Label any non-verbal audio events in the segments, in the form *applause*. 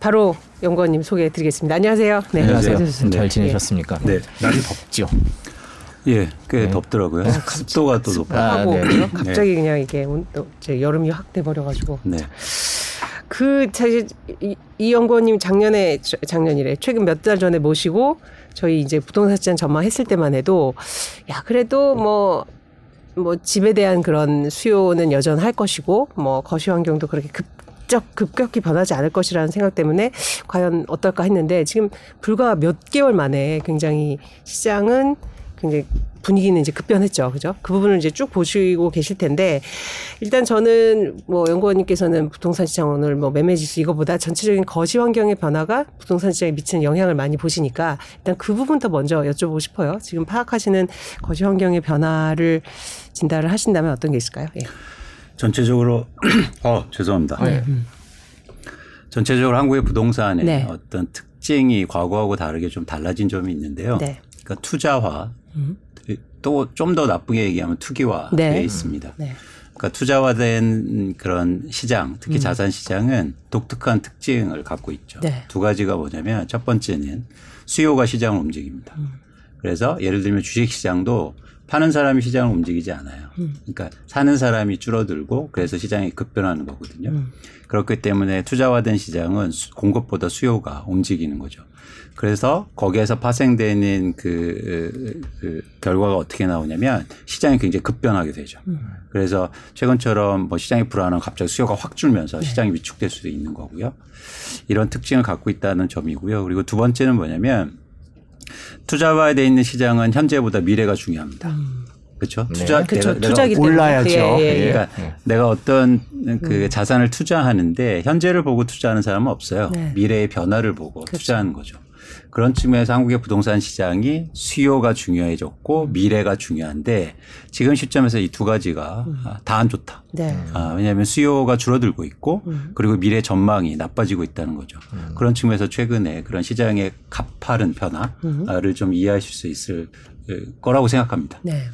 바로 연구원님 소개해드리겠습니다. 안녕하세요. 네, 안녕하세요. 네. 잘 지내셨습니까? 네, 날이 덥죠. 예, 꽤 네. 덥더라고요. 어, 습도가 또 높아고 아, 네. 갑자기 그냥 이게 온도, 여름이 확 돼버려가지고. 네. 그 사실 이, 이 연구원님 작년에 작년이래 최근 몇 달 전에 모시고 저희 이제 부동산 시장 전망했을 때만 해도 야 그래도 뭐뭐 뭐 집에 대한 그런 수요는 여전할 것이고 뭐 거시 환경도 그렇게 급 직접 급격히 변하지 않을 것이라는 생각 때문에 과연 어떨까 했는데 지금 불과 몇 개월 만에 굉장히 시장은 굉장히 분위기는 이제 급변했죠. 그죠? 그 부분을 이제 쭉 보시고 계실 텐데 일단 저는 뭐 연구원님께서는 부동산 시장 오늘 뭐 매매 지수 이거보다 전체적인 거시 환경의 변화가 부동산 시장에 미치는 영향을 많이 보시니까 일단 그 부분부터 먼저 여쭤보고 싶어요. 지금 파악하시는 거시 환경의 변화를 진단을 하신다면 어떤 게 있을까요? 예. 전체적으로 *clears throat* 어 죄송합니다. 네. 전체적으로 한국의 부동산의 네. 어떤 특징이 과거하고 다르게 좀 달라진 점이 있는데요. 네. 그러니까 투자화 음. 또좀 더 나쁘게 얘기하면 투기화되어 네. 있습니다. 네. 그러니까 투자화된 그런 시장, 특히 음. 자산 시장은 독특한 특징을 갖고 있죠. 네. 두 가지가 뭐냐면 첫 번째는 수요가 시장을 움직입니다. 음. 그래서 예를 들면 주식 시장도 파는 사람이 시장을 움직이지 않아요. 음. 그러니까 사는 사람이 줄어들고 그래서 시장이 급변하는 거거든요. 음. 그렇기 때문에 투자화된 시장은 공급보다 수요가 움직이는 거죠. 그래서 거기에서 파생되는 그, 그 결과가 어떻게 나오냐면 시장이 굉장히 급변하게 되죠. 음. 그래서 최근처럼 뭐 시장이 불안하면 갑자기 수요가 확 줄면서 네. 시장이 위축될 수도 있는 거고요. 이런 특징을 갖고 있다는 점이고요. 그리고 두 번째는 뭐냐면 투자화돼 있는 시장은 현재보다 미래가 중요합니다. 음. 그렇죠. 네. 투자 그렇죠. 내가, 투자기 내가 올라야죠. 예, 예, 예. 그러니까 예. 내가 어떤 그 음. 자산을 투자하는데 현재를 보고 투자하는 사람은 없어요. 네. 미래의 변화를 보고 그렇죠. 투자하는 거죠. 그런 측면에서 한국의 부동산 시장이 수요가 중요해졌고 음. 미래가 중요한데 지금 시점에서 이 두 가지가 음. 다안 좋다. 네. 아, 왜냐하면 수요가 줄어들고 있고 음. 그리고 미래 전망이 나빠지고 있다는 거죠. 음. 그런 측면에서 최근에 그런 시장의 가파른 변화를 좀 이해하실 수 있을 거라고 생각합니다. 네.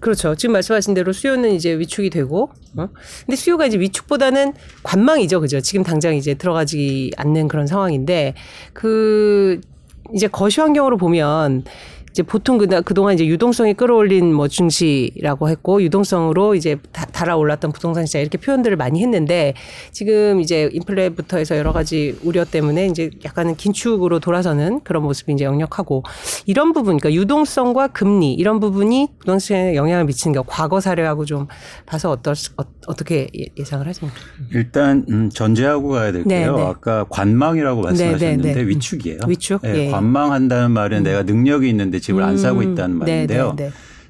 그렇죠. 지금 말씀하신 대로 수요는 이제 위축이 되고, 어? 근데 수요가 이제 위축보다는 관망이죠. 그죠. 지금 당장 이제 들어가지 않는 그런 상황인데, 그, 이제 거시 환경으로 보면 이제 보통 그동안 이제 유동성이 끌어올린 뭐 증시라고 했고 유동성으로 이제 다, 달아올랐던 부동산 시장 이렇게 표현들을 많이 했는데 지금 이제 인플레부터 해서 여러 가지 우려 때문에 이제 약간은 긴축으로 돌아서는 그런 모습이 이제 역력하고 이런 부분 그러니까 유동성과 금리 이런 부분이 부동산 시장에 영향을 미치는 게 과거 사례하고 좀 봐서 어떨 어, 어떻게 예, 예상을 하십니까? 일단 음, 전제하고 가야 될게요. 네네. 네. 아까 관망이라고 네, 네, 말씀하셨는데 네네네. 위축이에요. 위축. 네, 예. 관망한다는 말은 음. 내가 능력이 있는데 집을 음. 안 사고 있다는 말인데요.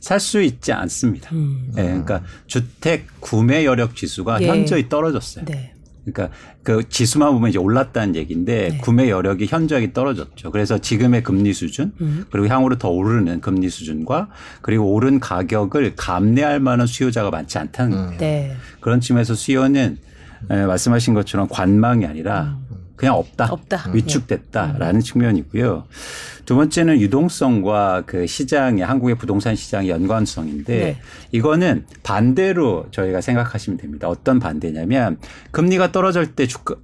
살 수 있지 않습니다. 음. 네, 그러니까 주택 구매 여력 지수가 예. 현저히 떨어졌어요. 네. 그러니까 그 지수만 보면 이제 올랐다는 얘기인데 네. 구매 여력이 현저하게 떨어졌죠. 그래서 지금의 금리 수준 음. 그리고 향후로 더 오르는 금리 수준과 그리고 오른 가격을 감내할 만한 수요자가 많지 않다는 음. 거예요. 네. 그런 측면에서 수요는 말씀하신 것처럼 관망이 아니라 음. 그냥 없다. 없다. 위축됐다라는 음. 측면이고요. 두 번째는 유동성과 그 시장의 한국의 부동산 시장의 연관성인데 네. 이거는 반대로 저희가 생각하시면 됩니다. 어떤 반대냐면 금리가 떨어질 때 주가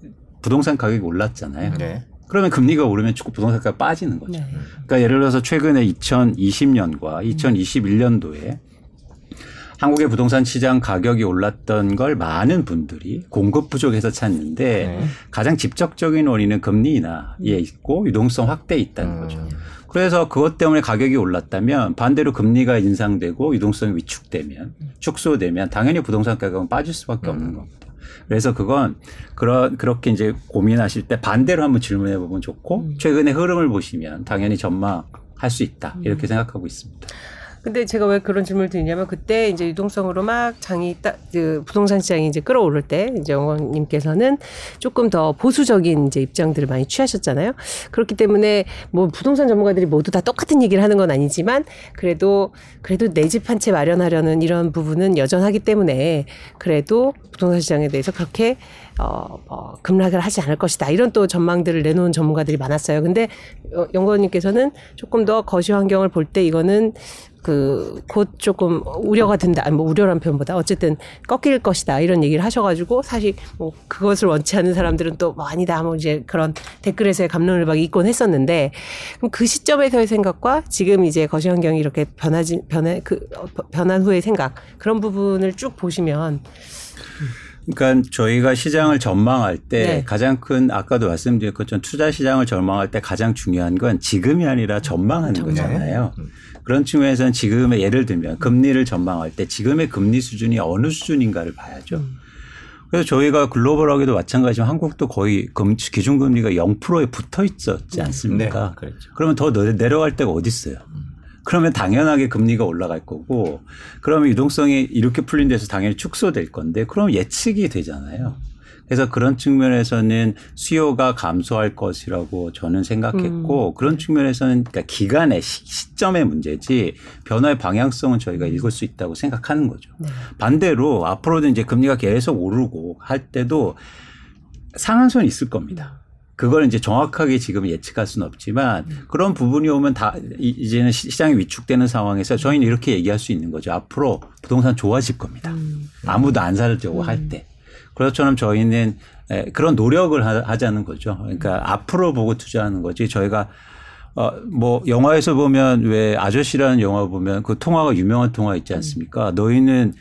부동산 가격이 올랐잖아요. 네. 그러면 금리가 오르면 부동산 가가 빠지는 거죠. 네. 그러니까 예를 들어서 최근에 2020년과 2021년도에 한국의 부동산 시장 가격이 올랐던 걸 많은 분들이 공급 부족해서 찾는데 네. 가장 직접적인 원인은 금리 인하에 있고 유동성 확대에 있다는 음. 거죠. 그래서 그것 때문에 가격이 올랐다면 반대로 금리가 인상되고 유동성이 위축되면 축소되면 당연히 부동산 가격은 빠질 수밖에 없는 음. 겁니다. 그래서 그건 그런 그렇게 이제 고민하실 때 반대로 한번 질문해 보면 좋고 음. 최근의 흐름을 보시면 당연히 전망할 수 있다 이렇게 생각하고 있습니다. 근데 제가 왜 그런 질문을 드리냐면 그때 이제 유동성으로 막 장이 딱 그 부동산 시장이 이제 끌어오를 때 이제 영원님께서는 조금 더 보수적인 이제 입장들을 많이 취하셨잖아요. 그렇기 때문에 뭐 부동산 전문가들이 모두 다 똑같은 얘기를 하는 건 아니지만 그래도 그래도 내 집 한 채 마련하려는 이런 부분은 여전하기 때문에 그래도 부동산 시장에 대해서 그렇게 어, 어, 급락을 하지 않을 것이다. 이런 또 전망들을 내놓은 전문가들이 많았어요. 근데 어, 연구원님께서는 조금 더 거시 환경을 볼 때 이거는 그 곧 조금 우려가 된다. 아니 뭐 우려란 표현보다 어쨌든 꺾일 것이다 이런 얘기를 하셔가지고 사실 뭐 그것을 원치 않는 사람들은 또 뭐 아니다 뭐 이제 그런 댓글에서의 감론을 막 있곤 했었는데 그럼 그 시점에서의 생각과 지금 이제 거시 환경이 이렇게 변하지 변해 그 어, 변한 후의 생각 그런 부분을 쭉 보시면 그러니까 저희가 시장을 전망할 때 네. 가장 큰 아까도 말씀드린 것처럼 투자 시장을 전망할 때 가장 중요한 건 지금이 아니라 전망하는 전망. 거잖아요. 음. 그런 측면에서는 지금의 예를 들면 금리를 전망할 때 지금의 금리 수준이 어느 수준인가를 봐야죠. 음. 그래서 저희가 글로벌하게도 마찬가지지만 한국도 거의 금, 기준금리가 0%에 붙어 있었지 네. 않습니까? 네. 그렇죠. 그러면 더 내려갈 데가 어디 있어요? 음. 그러면 당연하게 금리가 올라갈 거고 그러면 유동성이 이렇게 풀린 데서 당연히 축소될 건데 그럼 예측이 되잖아요. 그래서 그런 측면에서는 수요가 감소할 것이라고 저는 생각했고 음. 그런 측면에서는 그러니까 기간의 시 점의 문제지 변화의 방향성은 저희가 읽을 수 있다고 생각하는 거죠. 네. 반대로 앞으로도 이제 금리가 계속 오르고 할 때도 상한선이 있을 겁니다. 그걸 이제 정확하게 지금 예측할 수는 없지만 음. 그런 부분이 오면 다 이제는 시장이 위축되는 상황에서 저희는 이렇게 얘기할 수 있는 거죠. 앞으로 부동산 좋아질 겁니다. 음. 아무도 안 살려고 음. 할 때. 그렇처럼 저희는 그런 노력을 하자는 거죠. 그러니까 음. 앞으로 보고 투자하는 거지 저희가 어, 뭐, 영화에서 보면 왜 아저씨라는 영화 보면 그 통화가 유명한 통화 있지 않습니까? 음. 너희는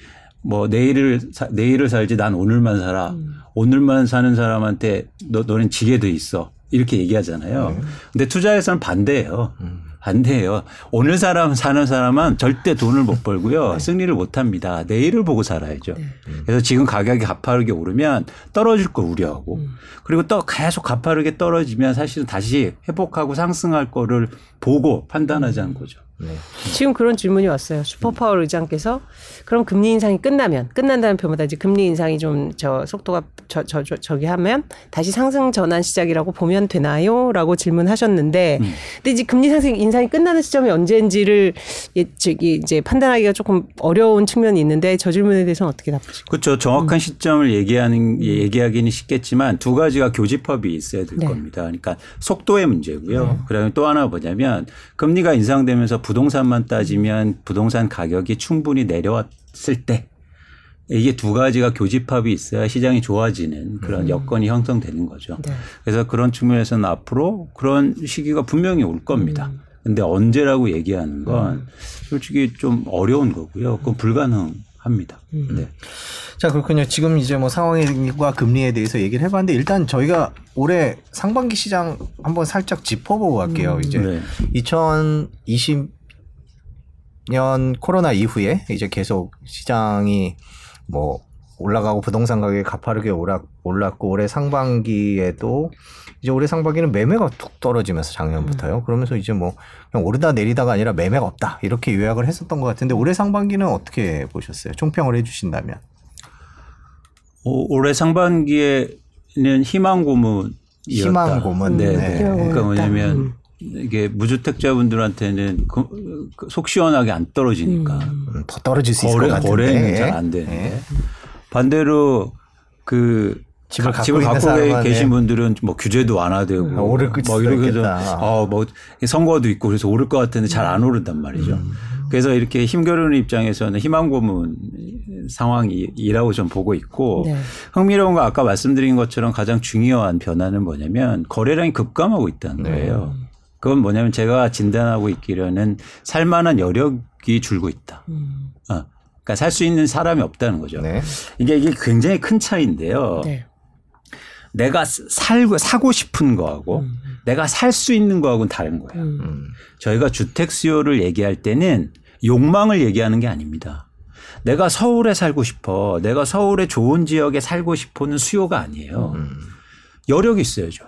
뭐 내일을 사, 내일을 살지 난 오늘만 살아. 음. 오늘만 사는 사람한테 너 너는 지게 돼 있어. 이렇게 얘기하잖아요. 음. 근데 투자에서는 반대예요. 음. 반대예요. 오늘 사람 사는 사람은 절대 돈을 못 벌고요. *laughs* 네. 승리를 못 합니다. 내일을 보고 살아야죠. 네. 그래서 지금 가격이 가파르게 오르면 떨어질 걸 우려하고 음. 그리고 또 계속 가파르게 떨어지면 사실은 다시 회복하고 상승할 거를 보고 판단하자는 음. 거죠. 네. 지금 그런 질문이 왔어요. 슈퍼파워 의장께서 그럼 금리 인상이 끝나면 끝난다는 표현보다 이제 금리 인상이 좀 저 속도가 저, 저, 저, 저기 하면 다시 상승 전환 시작이라고 보면 되나요? 라고 질문하셨는데 음. 근데 이제 금리 상승 인상이 끝나는 시점이 언제인지를 예, 저기 이제 판단하기가 조금 어려운 측면이 있는데 저 질문에 대해서는 어떻게 답하시고 그렇죠. 정확한 음. 시점을 얘기하는 얘기하기는 쉽겠지만 두 가지가 교집합이 있어야 될 네. 겁니다. 그러니까 속도의 문제고요. 네. 그다음에 또 하나 뭐냐면 금리가 인상되면서 부 동산만 따지면 부동산 가격이 충분히 내려왔을 때 이게 두 가지가 교집합이 있어야 시장이 좋아지는 그런 음. 여건이 형성되는 거죠. 네. 그래서 그런 측면에서는 앞으로 그런 시기가 분명히 올 겁니다. 음. 근데 언제라고 얘기하는 건 음. 솔직히 좀 어려운 거고요. 그건 불가능합니다. 음. 네. 자 그렇군요. 지금 이제 뭐 상황과 금리에 대해서 얘기를 해봤는데 일단 저희가 올해 상반기 시장 한번 살짝 짚어보고 갈게요. 음. 이제 네. 2020 년 코로나 이후에 이제 계속 시장이 뭐 올라가고 부동산 가격이 가파르게 올랐고 올해 상반기에도 이제 올해 상반기는 매매가 툭 떨어지면서 작년부터요. 음. 그러면서 이제 뭐 그냥 오르다 내리다가 아니라 매매가 없다 이렇게 요약을 했었던 것 같은데 올해 상반기는 어떻게 보셨어요? 총평을 해주신다면? 올해 상반기에는 희망 고문 희망 고문. 네. 네. 그러니까 뭐냐면 음. 이게 무주택자분들한테는 그, 그속 시원하게 안 떨어지니까 음. 더 떨어질 수 있을 거래, 것 같은데 거래는 잘 안 되는데 네. 반대로 그 집을 갖고, 집을 갖고 계신 분들은 뭐 규제도 완화되고 음, 오를 뭐 이렇게 해서 어뭐 선거도 있고 그래서 오를 것 같은데 잘 안 오른단 말이죠. 음. 그래서 이렇게 힘겨루는 입장에서는 희망 고문 상황이라고 좀 보고 있고 네. 흥미로운 거 아까 말씀드린 것처럼 가장 중요한 변화는 뭐냐면 거래량이 급감하고 있다는 네. 거예요. 네. 그건 뭐냐면 제가 진단하고 있기로는 살만한 여력이 줄고 있다. 음. 어. 그러니까 살 수 있는 사람이 없다는 거죠. 네. 이게 이게 굉장히 큰 차이인데요. 네. 내가 살고 사고 싶은 거하고 음. 내가 살 수 있는 거하고는 다른 거예요. 음. 저희가 주택 수요를 얘기할 때는 욕망을 얘기하는 게 아닙니다. 내가 서울에 살고 싶어. 내가 서울의 좋은 지역에 살고 싶어는 수요가 아니에요. 음. 여력이 있어야죠.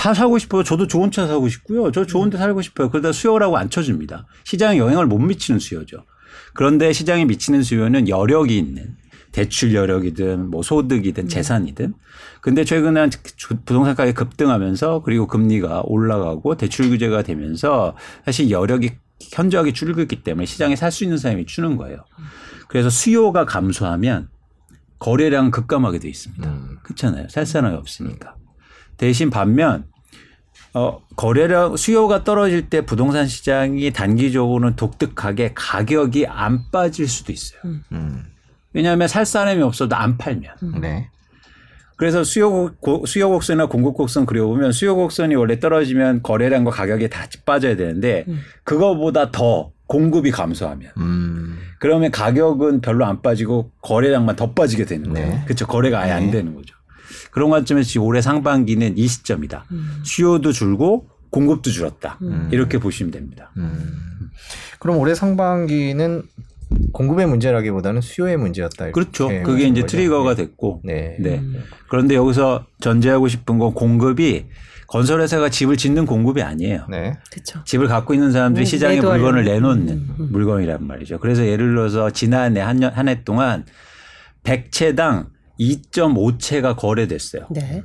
다 사고 싶어요. 저도 좋은 차 사고 싶고요. 저 좋은 데 살고 싶어요. 그러다 수요라고 안 쳐줍니다. 시장에 영향을 못 미치는 수요죠. 그런데 시장에 미치는 수요는 여력이 있는 대출 여력이든 뭐 소득이든 음. 재산이든 근데 최근에 부동산 가격이 급등하면서 그리고 금리가 올라가고 대출 규제가 되면서 사실 여력이 현저하게 줄고 있기 때문에 시장에 살 수 있는 사람이 주는 거예요. 그래서 수요가 감소하면 거래량 급감하게 돼 있습니다. 음. 그렇잖아요. 살 사람이 없으니까. 대신 반면 어, 거래량 수요가 떨어질 때 부동산 시장이 단기적으로는 독특하게 가격이 안 빠질 수도 있어요. 음. 왜냐하면 살 사람이 없어도 안 팔면. 네. 그래서 수요 수요 곡선이나 공급 곡선 그려보면 수요 곡선이 원래 떨어지면 거래량과 가격이 다 빠져야 되는데 음. 그거보다 더 공급이 감소하면 음. 그러면 가격은 별로 안 빠지고 거래량만 더 빠지게 되는 거예요. 네. 그렇죠. 거래가 아예 네. 안 되는 거죠. 그런 관점에서 올해 상반기는 이 시점이다. 음. 수요도 줄고 공급도 줄었다. 음. 이렇게 보시면 됩니다. 음. 그럼 올해 상반기는 공급의 문제라기보다는 수요의 문제였다. 그렇죠. 그게 이제 거죠. 트리거가 네. 됐고. 네. 네. 그런데 여기서 전제하고 싶은 건 공급이 건설회사가 집을 짓는 공급이 아니에요. 네. 그렇죠. 집을 갖고 있는 사람들이 음, 시장에 물건을 내놓는 음, 음. 물건이란 말이죠. 그래서 예를 들어서 지난해 한한해 동안 100채당 2.5채가 거래됐어요. 네.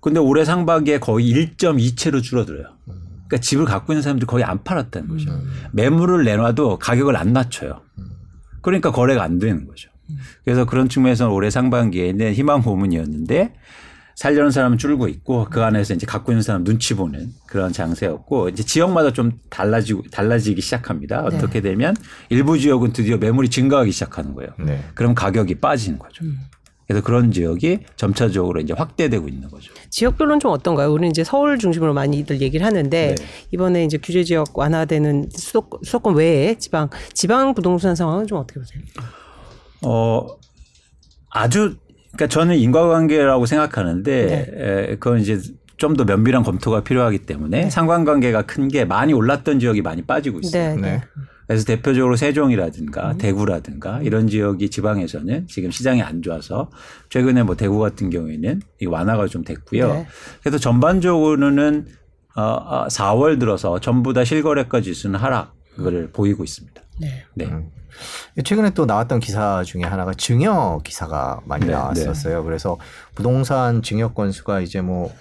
근데 올해 상반기에 거의 1.2채로 줄어들어요. 그러니까 집을 갖고 있는 사람들이 거의 안 팔았다는 거죠. 음. 매물을 내놔도 가격을 안 낮춰요. 그러니까 거래가 안 되는 거죠. 그래서 그런 측면에서는 올해 상반기에는 희망 고문이었는데 살려는 사람은 줄고 있고 그 안에서 이제 갖고 있는 사람 눈치 보는 그런 장세였고 이제 지역마다 좀 달라지고 달라지기 시작합니다. 네. 어떻게 되면 일부 지역은 드디어 매물이 증가하기 시작하는 거예요. 네. 그럼 가격이 빠지는 거죠. 음. 그래서 그런 지역이 점차적으로 이제 확대되고 있는 거죠. 지역별로는 좀 어떤가요? 우리는 이제 서울 중심으로 많이들 얘기를 하는데 네. 이번에 이제 규제 지역 완화되는 수도, 수도권 외에 지방 지방 부동산 상황은 좀 어떻게 보세요? 어 아주 그러니까 저는 인과관계라고 생각하는데 네. 에, 그건 이제 좀 더 면밀한 검토가 필요하기 때문에 네. 상관관계가 큰 게 많이 올랐던 지역이 많이 빠지고 있어요. 네. 네. 그래서 대표적으로 세종이라든가 음. 대구라든가 이런 지역이 지방에서는 지금 시장이 안 좋아서 최근에 뭐 대구 같은 경우에는 이 완화가 좀 됐고요. 네. 그래서 전반적으로는 어 4월 어, 들어서 전부 다 실거래가 지수는 하락을 보이고 있습니다. 네. 네. 음. 최근에 또 나왔던 기사 중에 하나가 증여 기사가 많이 네, 나왔었어요. 네. 그래서 부동산 증여 건수가 이제 뭐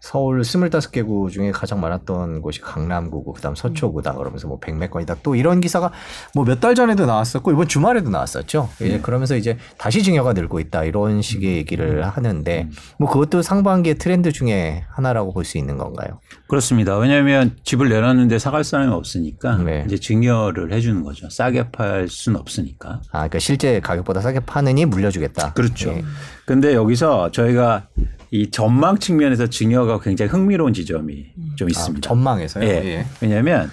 서울 25개구 중에 가장 많았던 곳이 강남구고 그다음 서초구다 그러면서 뭐 백몇 건이다 또 이런 기사가 뭐 몇 달 전에도 나왔었고 이번 주말에도 나왔었죠. 이제 네. 그러면서 이제 다시 증여가 늘고 있다 이런 식의 얘기를 하는데 뭐 그것도 상반기의 트렌드 중에 하나라고 볼 수 있는 건가요? 그렇습니다. 왜냐하면 집을 내놨는데 사갈 사람이 없으니까 네. 이제 증여를 해주는 거죠. 싸게 팔 수는 없으니까. 아, 그러니까 실제 가격보다 싸게 파느니 물려주겠다. 그렇죠. 네. 근데 여기서 저희가 이 전망 측면에서 증여가 굉장히 흥미로운 지점이 좀 아, 있습니다. 아, 전망에서요? 예. 예. 왜냐하면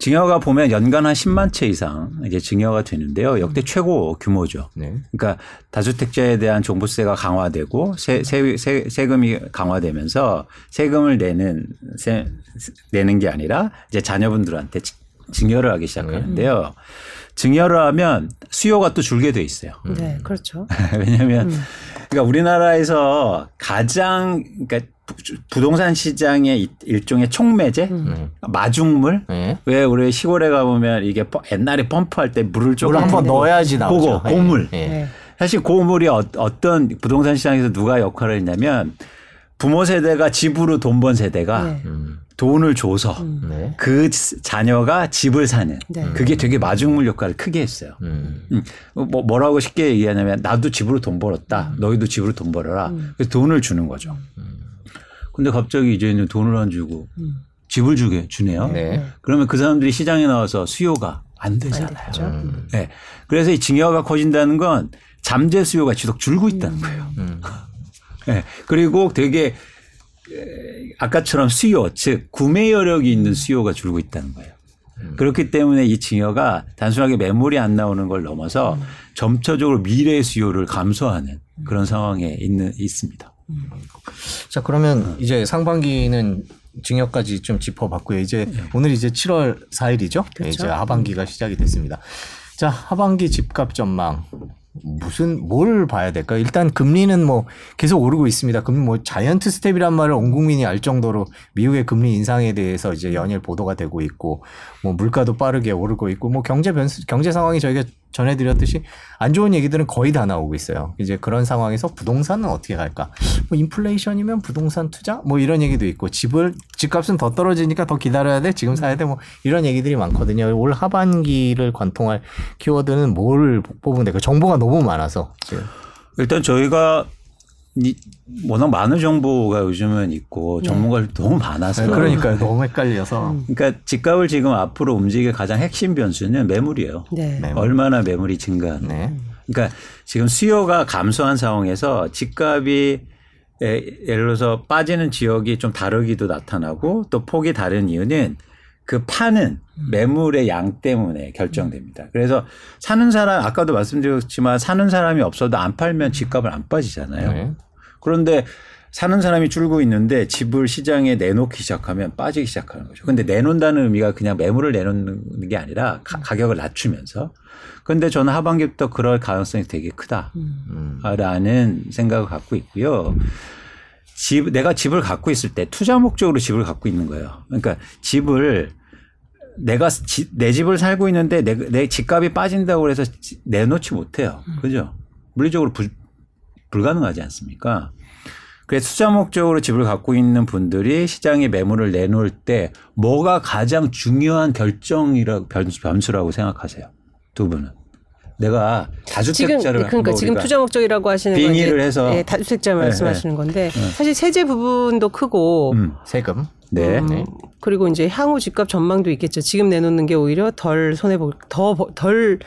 증여가 보면 연간 한 10만 채 이상 이제 증여가 되는데요. 역대 최고 규모죠. 네. 그러니까 다주택자에 대한 종부세가 강화되고 세, 세, 세, 세금이 강화되면서 세금을 내는 세, 내는 게 아니라 이제 자녀분들한테 증여를 하기 시작하는데요. 네. 증여를 하면 수요가 또 줄게 돼 있어요. 네, 그렇죠. *laughs* 왜냐하면 음. 그러니까 우리나라에서 가장 그러니까 부동산 시장의 일종의 촉매제, 음. 마중물. 네. 왜 우리 시골에 가보면 이게 옛날에 펌프할 때 물을 조금 한번 넣어야지 나오죠. 그거 고물. 네. 네. 사실 고물이 어, 떤 부동산 시장에서 누가 역할을 했냐면 부모 세대가 집으로 돈 번 세대가 네. 음. 돈을 줘서 음. 네. 그 자녀가 집을 사는 네. 그게 되게 마중물 역할을 크게 했어요. 음. 음. 뭐 뭐라고 쉽게 얘기하냐면 나도 집으로 돈 벌었다. 음. 너희도 집으로 돈 벌어라. 음. 그래서 돈을 주는 거죠. 음. 근데 갑자기 이제는 돈을 안 주고 집을 주게 주네요. 네. 그러면 그 사람들이 시장에 나와서 수요가 안 되잖아요. 안 네. 그래서 이 증여가 커진다는 건 잠재 수요가 지속 줄고 있다는 거예요. *laughs* 네. 그리고 되게 아까처럼 수요, 즉 구매 여력이 있는 수요가 줄고 있다는 거예요. 음. 그렇기 때문에 이 증여가 단순하게 매물이 안 나오는 걸 넘어서 음. 점차적으로 미래 수요를 감소하는 그런 상황에 있는 있습니다. 음. 자 그러면 이제 상반기는 증여까지 좀 짚어봤고요. 이제 네. 오늘 이제 7월 4일이죠. 그렇죠? 이제 하반기가 시작이 됐습니다. 자 하반기 집값 전망 무슨 뭘 봐야 될까? 일단 금리는 뭐 계속 오르고 있습니다. 금리 뭐 자이언트 스텝이란 말을 온 국민이 알 정도로 미국의 금리 인상에 대해서 이제 연일 보도가 되고 있고 뭐 물가도 빠르게 오르고 있고 뭐 경제 변수 경제 상황이 저희가 전해드렸듯이 안 좋은 얘기들은 거의 다 나오고 있어요. 이제 그런 상황에서 부동산은 어떻게 갈까? 뭐 인플레이션이면 부동산 투자? 뭐 이런 얘기도 있고 집을 집값은 더 떨어지니까 더 기다려야 돼. 지금 사야 돼. 뭐 이런 얘기들이 많거든요. 올 하반기를 관통할 키워드는 뭘 뽑으면 될까? 정보가 너무 많아서 일단 저희가 이 워낙 많은 정보가 요즘은 있고 네. 전문가들 네. 너무 많아서 네, 그러니까 너무 헷갈려서 음. 그러니까 집값을 지금 앞으로 움직일 가장 핵심 변수는 매물이에요. 네. 매물. 얼마나 매물이 증가하는. 네. 그러니까 지금 수요가 감소한 상황에서 집값이 예를 들어서 빠지는 지역이 좀 다르기도 나타나고 또 폭이 다른 이유는 그 파는 매물의 양 때문에 결정됩니다. 그래서 사는 사람 아까도 말씀드렸지만 사는 사람이 없어도 안 팔면 집값을 안 빠지잖아요. 네. 그런데 사는 사람이 줄고 있는데 집을 시장에 내놓기 시작하면 빠지기 시작하는 거죠. 근데 내놓는다는 의미가 그냥 매물을 내놓는 게 아니라 가, 격을 낮추면서. 근데 저는 하반기부터 그럴 가능성이 되게 크다라는 생각을 갖고 있고요. 집 내가 집을 갖고 있을 때 투자 목적으로 집을 갖고 있는 거예요. 그러니까 집을 내가 지, 내 집을 살고 있는데 내, 내 집값이 빠진다고 해서 내놓지 못해요. 그죠? 물리적으로 불, 불가능하지 않습니까? 그래서 투자 목적으로 집을 갖고 있는 분들이 시장에 매물을 내놓을 때 뭐가 가장 중요한 결정이라 변수라고 생각하세요? 두 분은. 내가 다주택자를 지금 그러니까 지금 투자 목적이라고 하시는 빙의를 해서 네, 다주택자 말씀하시는 네, 건데 네. 사실 세제 부분도 크고 음. 세금 네. 음, 그리고 이제 향후 집값 전망도 있겠죠. 지금 내놓는 게 오히려 덜 손해 볼더덜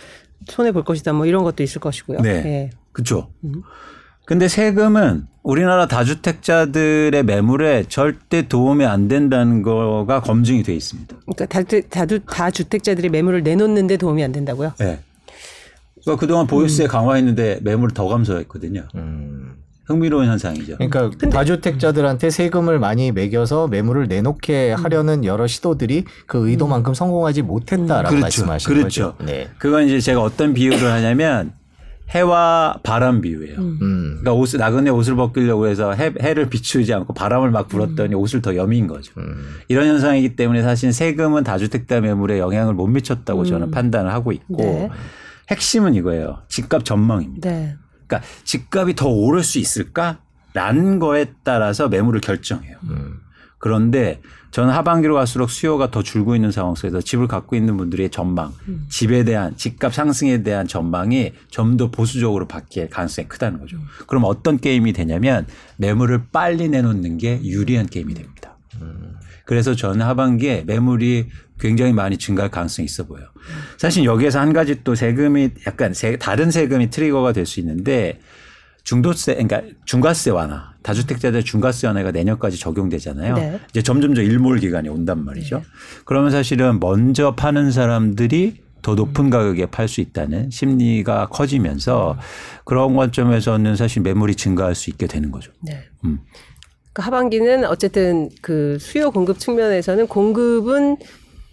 손해 볼 것이다. 뭐 이런 것도 있을 것이고요. 네. 네. 그렇죠. 음. 근데 세금은 우리나라 다주택자들의 매물에 절대 도움이 안 된다는 거가 검증이 돼 있습니다. 그러니까 다주, 다주, 다주택자들이 매물을 내놓는데 도움이 안 된다고요? 네. 그러니까 그동안 보유세 음. 강화했는데 매물을 더 감소했거든요. 음. 흥미로운 현상이죠. 그러니까 다주택자들한테 세금을 많이 매겨서 매물을 내놓게 음. 하려는 여러 시도들이 그 의도만큼 음. 성공하지 못했다라고 그렇죠. 말씀하시는 그렇죠. 거죠. 네. 그건 이제 제가 어떤 비유를 하냐면 해와 바람 비유예요. 음. 그러니까 옷 나그네 옷을 벗기려고 해서 해, 해를 비추지 않고 바람을 막 불었더니 음. 옷을 더 여민 거죠. 음. 이런 현상이기 때문에 사실 세금은 다주택자 매물에 영향을 못 미쳤다고 음. 저는 판단을 하고 있고 네. 핵심은 이거예요. 집값 전망입니다. 네. 그러니까 집값이 더 오를 수 있을까라는 거에 따라서 매물을 결정해요. 음. 그런데 저는 하반기로 갈수록 수요가 더 줄고 있는 상황 속에서 집을 갖고 있는 분들의 전망, 음. 집에 대한 집값 상승에 대한 전망이 좀 더 보수적으로 바뀔 가능성이 크다는 거죠. 음. 그럼 어떤 게임이 되냐면 매물을 빨리 내놓는 게 유리한 게임이 됩니다. 음. 그래서 저는 하반기에 매물이 굉장히 많이 증가할 가능성이 있어 보여요. 사실 여기에서 한 가지 또 세금이 약간 세, 다른 세금이 트리거가 될 수 있는데 중도세, 그러니까 중과세 완화, 다주택자들 중과세 완화가 내년까지 적용되잖아요. 네. 이제 점점 더 일몰 기간이 온단 말이죠. 네. 그러면 사실은 먼저 파는 사람들이 더 높은 가격에 팔 수 있다는 심리가 커지면서 그런 관점에서는 사실 매물이 증가할 수 있게 되는 거죠. 네. 음. 그 하반기는 어쨌든 그 수요 공급 측면에서는 공급은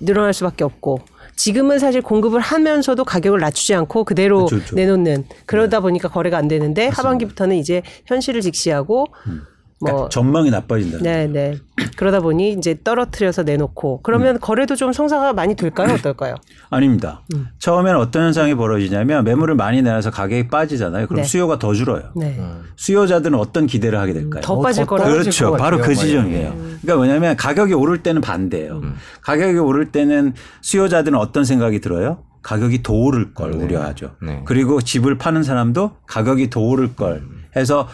늘어날 수밖에 없고 지금은 사실 공급을 하면서도 가격을 낮추지 않고 그대로 그렇죠, 그렇죠. 내놓는 그러다 네. 보니까 거래가 안 되는데 맞습니다. 하반기부터는 이제 현실을 직시하고 음. 뭐 그러니까 전망이 나빠진다. 네, 네. 그러다 보니 이제 떨어뜨려서 내놓고 그러면 음. 거래도 좀 성사가 많이 될까요? 어떨까요? 아닙니다. 음. 처음에는 어떤 현상이 벌어지냐면 매물을 많이 내놔서 가격이 빠지잖아요. 그럼 네. 수요가 더 줄어요. 네. 음. 수요자들은 어떤 기대를 하게 될까요? 더 빠질 거라 그렇죠. 바로 그 지점이에요. 그러니까 뭐냐면 가격이 오를 때는 반대예요. 음. 가격이 오를 때는 수요자들은 어떤 생각이 들어요? 가격이 더 오를 걸 네. 우려하죠. 네. 그리고 집을 파는 사람도 가격이 더 오를 걸 음. 해서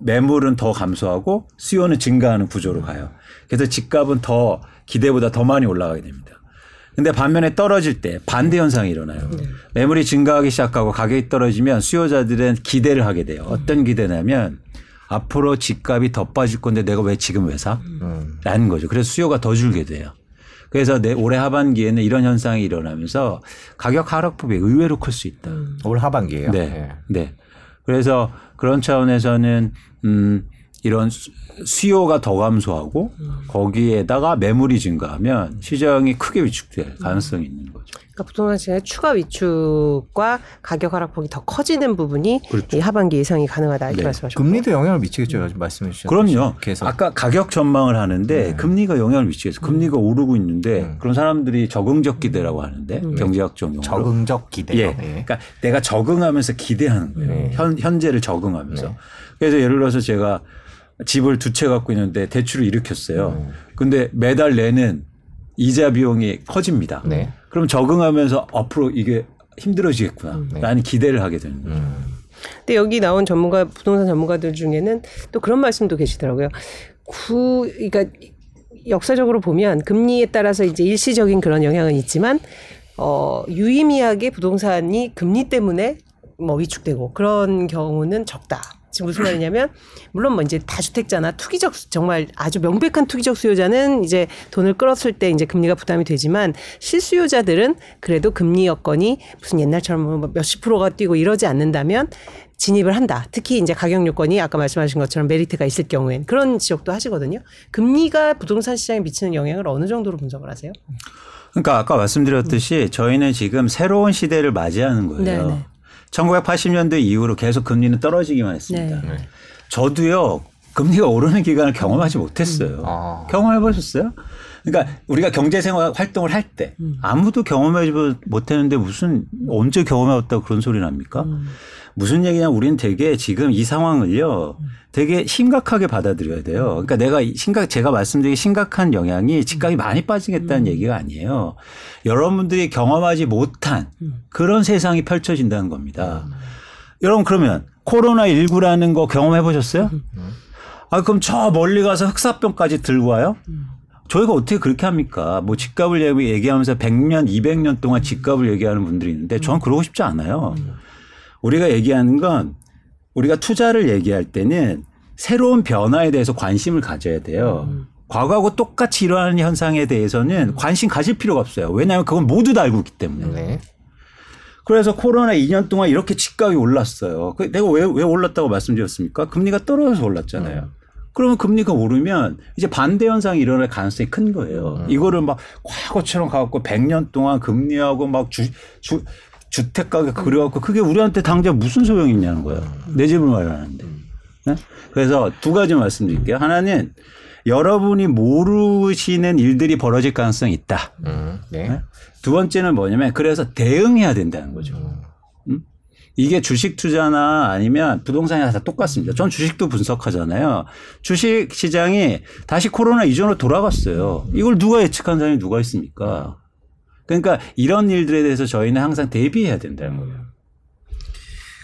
매물은 더 감소하고 수요는 증가하는 구조로 가요. 그래서 집값은 더 기대보다 더 많이 올라가게 됩니다. 근데 반면에 떨어질 때 반대 현상이 일어나요. 네. 매물이 증가하기 시작하고 가격이 떨어지면 수요자들은 기대를 하게 돼요. 어떤 기대냐면 앞으로 집값이 더 빠질 건데 내가 왜 지금 왜 사? 음. 라는 거죠. 그래서 수요가 더 줄게 돼요. 그래서 내 올해 하반기에는 이런 현상이 일어나면서 가격 하락폭이 의외로 클 수 있다. 음. 올 하반기에요? 네. 네. 네. 그래서 그런 차원에서는 음 이런 수요가 더 감소하고 거기에다가 매물이 증가하면 시장이 크게 위축될 가능성이 있는 거죠. 그러니까 부동산 시장의 추가 위축과 가격 하락폭이 더 커지는 부분이 그렇죠. 이 하반기 예상이 가능하다 이렇게 네. 말씀하셨고 금리도 영향을 미치겠죠. 음. 말씀해 주셨죠. 그럼요. 계속. 아까 가격 전망을 하는데 네. 금리가 영향을 미치겠어. 금리가 음. 오르고 있는데 음. 그런 사람들이 적응적 기대라고 하는데 음. 경제학 적 용어로 적응적 기대. 예. 네. 그러니까 내가 적응하면서 기대하는 거예요. 네. 현 현재를 적응하면서. 네. 그래서 예를 들어서 제가 집을 두 채 갖고 있는데 대출을 일으켰어요. 음. 근데 매달 내는 이자 비용이 커집니다. 네. 그럼 적응하면서 앞으로 이게 힘들어지겠구나. 음. 네. 라는 기대를 하게 되는 거죠. 음. 근데 여기 나온 전문가 부동산 전문가들 중에는 또 그런 말씀도 계시더라고요. 구 그러니까 역사적으로 보면 금리에 따라서 이제 일시적인 그런 영향은 있지만 어 유의미하게 부동산이 금리 때문에 뭐 위축되고 그런 경우는 적다. 지금 무슨 말이냐면 물론 뭐 이제 다주택자나 투기적 정말 아주 명백한 투기적 수요자는 이제 돈을 끌었을 때 이제 금리가 부담이 되지만 실수요자들은 그래도 금리 여건이 무슨 옛날처럼 뭐 몇십 프로가 뛰고 이러지 않는다면 진입을 한다. 특히 이제 가격 요건이 아까 말씀하신 것처럼 메리트가 있을 경우엔 그런 지적도 하시거든요. 금리가 부동산 시장에 미치는 영향을 어느 정도로 분석을 하세요? 그러니까 아까 말씀드렸듯이 저희는 지금 새로운 시대를 맞이하는 거예요. 네네. 1980년대 이후로 계속 금리는 떨어지기만 했습니다. 네. 저도요 금리가 오르는 기간을 경험하지 못했어요. 아. 경험해 보셨어요? 그러니까 우리가 경제생활 활동을 할때 음. 아무도 경험하지 못했는데 무슨 언제 경험해왔다고 그런 소리 납니까? 음. 무슨 얘기냐 우리는 되게 지금 이 상황을요 되게 심각하게 받아들여야 돼요. 그러니까 내가 심각 제가 말씀드린 심각한 영향이 집값이 많이 빠지겠다는 음. 얘기가 아니에요. 여러분들이 경험하지 못한 그런 세상이 펼쳐진다는 겁니다. 여러분 그러면 코로나 19라는 거 경험해 보셨어요? 아 그럼 저 멀리 가서 흑사병까지 들고 와요? 저희가 어떻게 그렇게 합니까? 뭐 집값을 얘기하면서 100년, 200년 동안 집값을 얘기하는 분들이 있는데 저는 그러고 싶지 않아요. 우리가 얘기하는 건 우리가 투자를 얘기할 때는 새로운 변화에 대해서 관심을 가져야 돼요. 과거하고 똑같이 일어나는 현상에 대해서는 관심 가질 필요가 없어요. 왜냐하면 그건 모두 다 알고 있기 때문에. 네. 그래서 코로나 2년 동안 이렇게 집값이 올랐어요. 그 내가 왜, 왜 올랐다고 말씀드렸습니까? 금리가 떨어져서 올랐잖아요. 음. 그러면 금리가 오르면 이제 반대 현상이 일어날 가능성이 큰 거예요. 음. 이거를 막 과거처럼 가갖고 100년 동안 금리하고 막 주, 주, 주택 가격 그려갖고 그게 우리한테 당장 무슨 소용이 있냐는 거예요. 내 집을 마련하는데. 네? 그래서 두 가지 말씀드릴게요. 하나는 여러분이 모르시는 일들이 벌어질 가능성이 있다. 음, 네. 네? 두 번째는 뭐냐면 그래서 대응해야 된다는 거죠. 이게 주식 투자나 아니면 부동산이나 다 똑같습니다. 전 주식도 분석하잖아요. 주식 시장이 다시 코로나 이전으로 돌아갔어요. 이걸 누가 예측한 사람이 누가 있습니까? 그러니까 이런 일들에 대해서 저희는 항상 대비해야 된다는 거예요.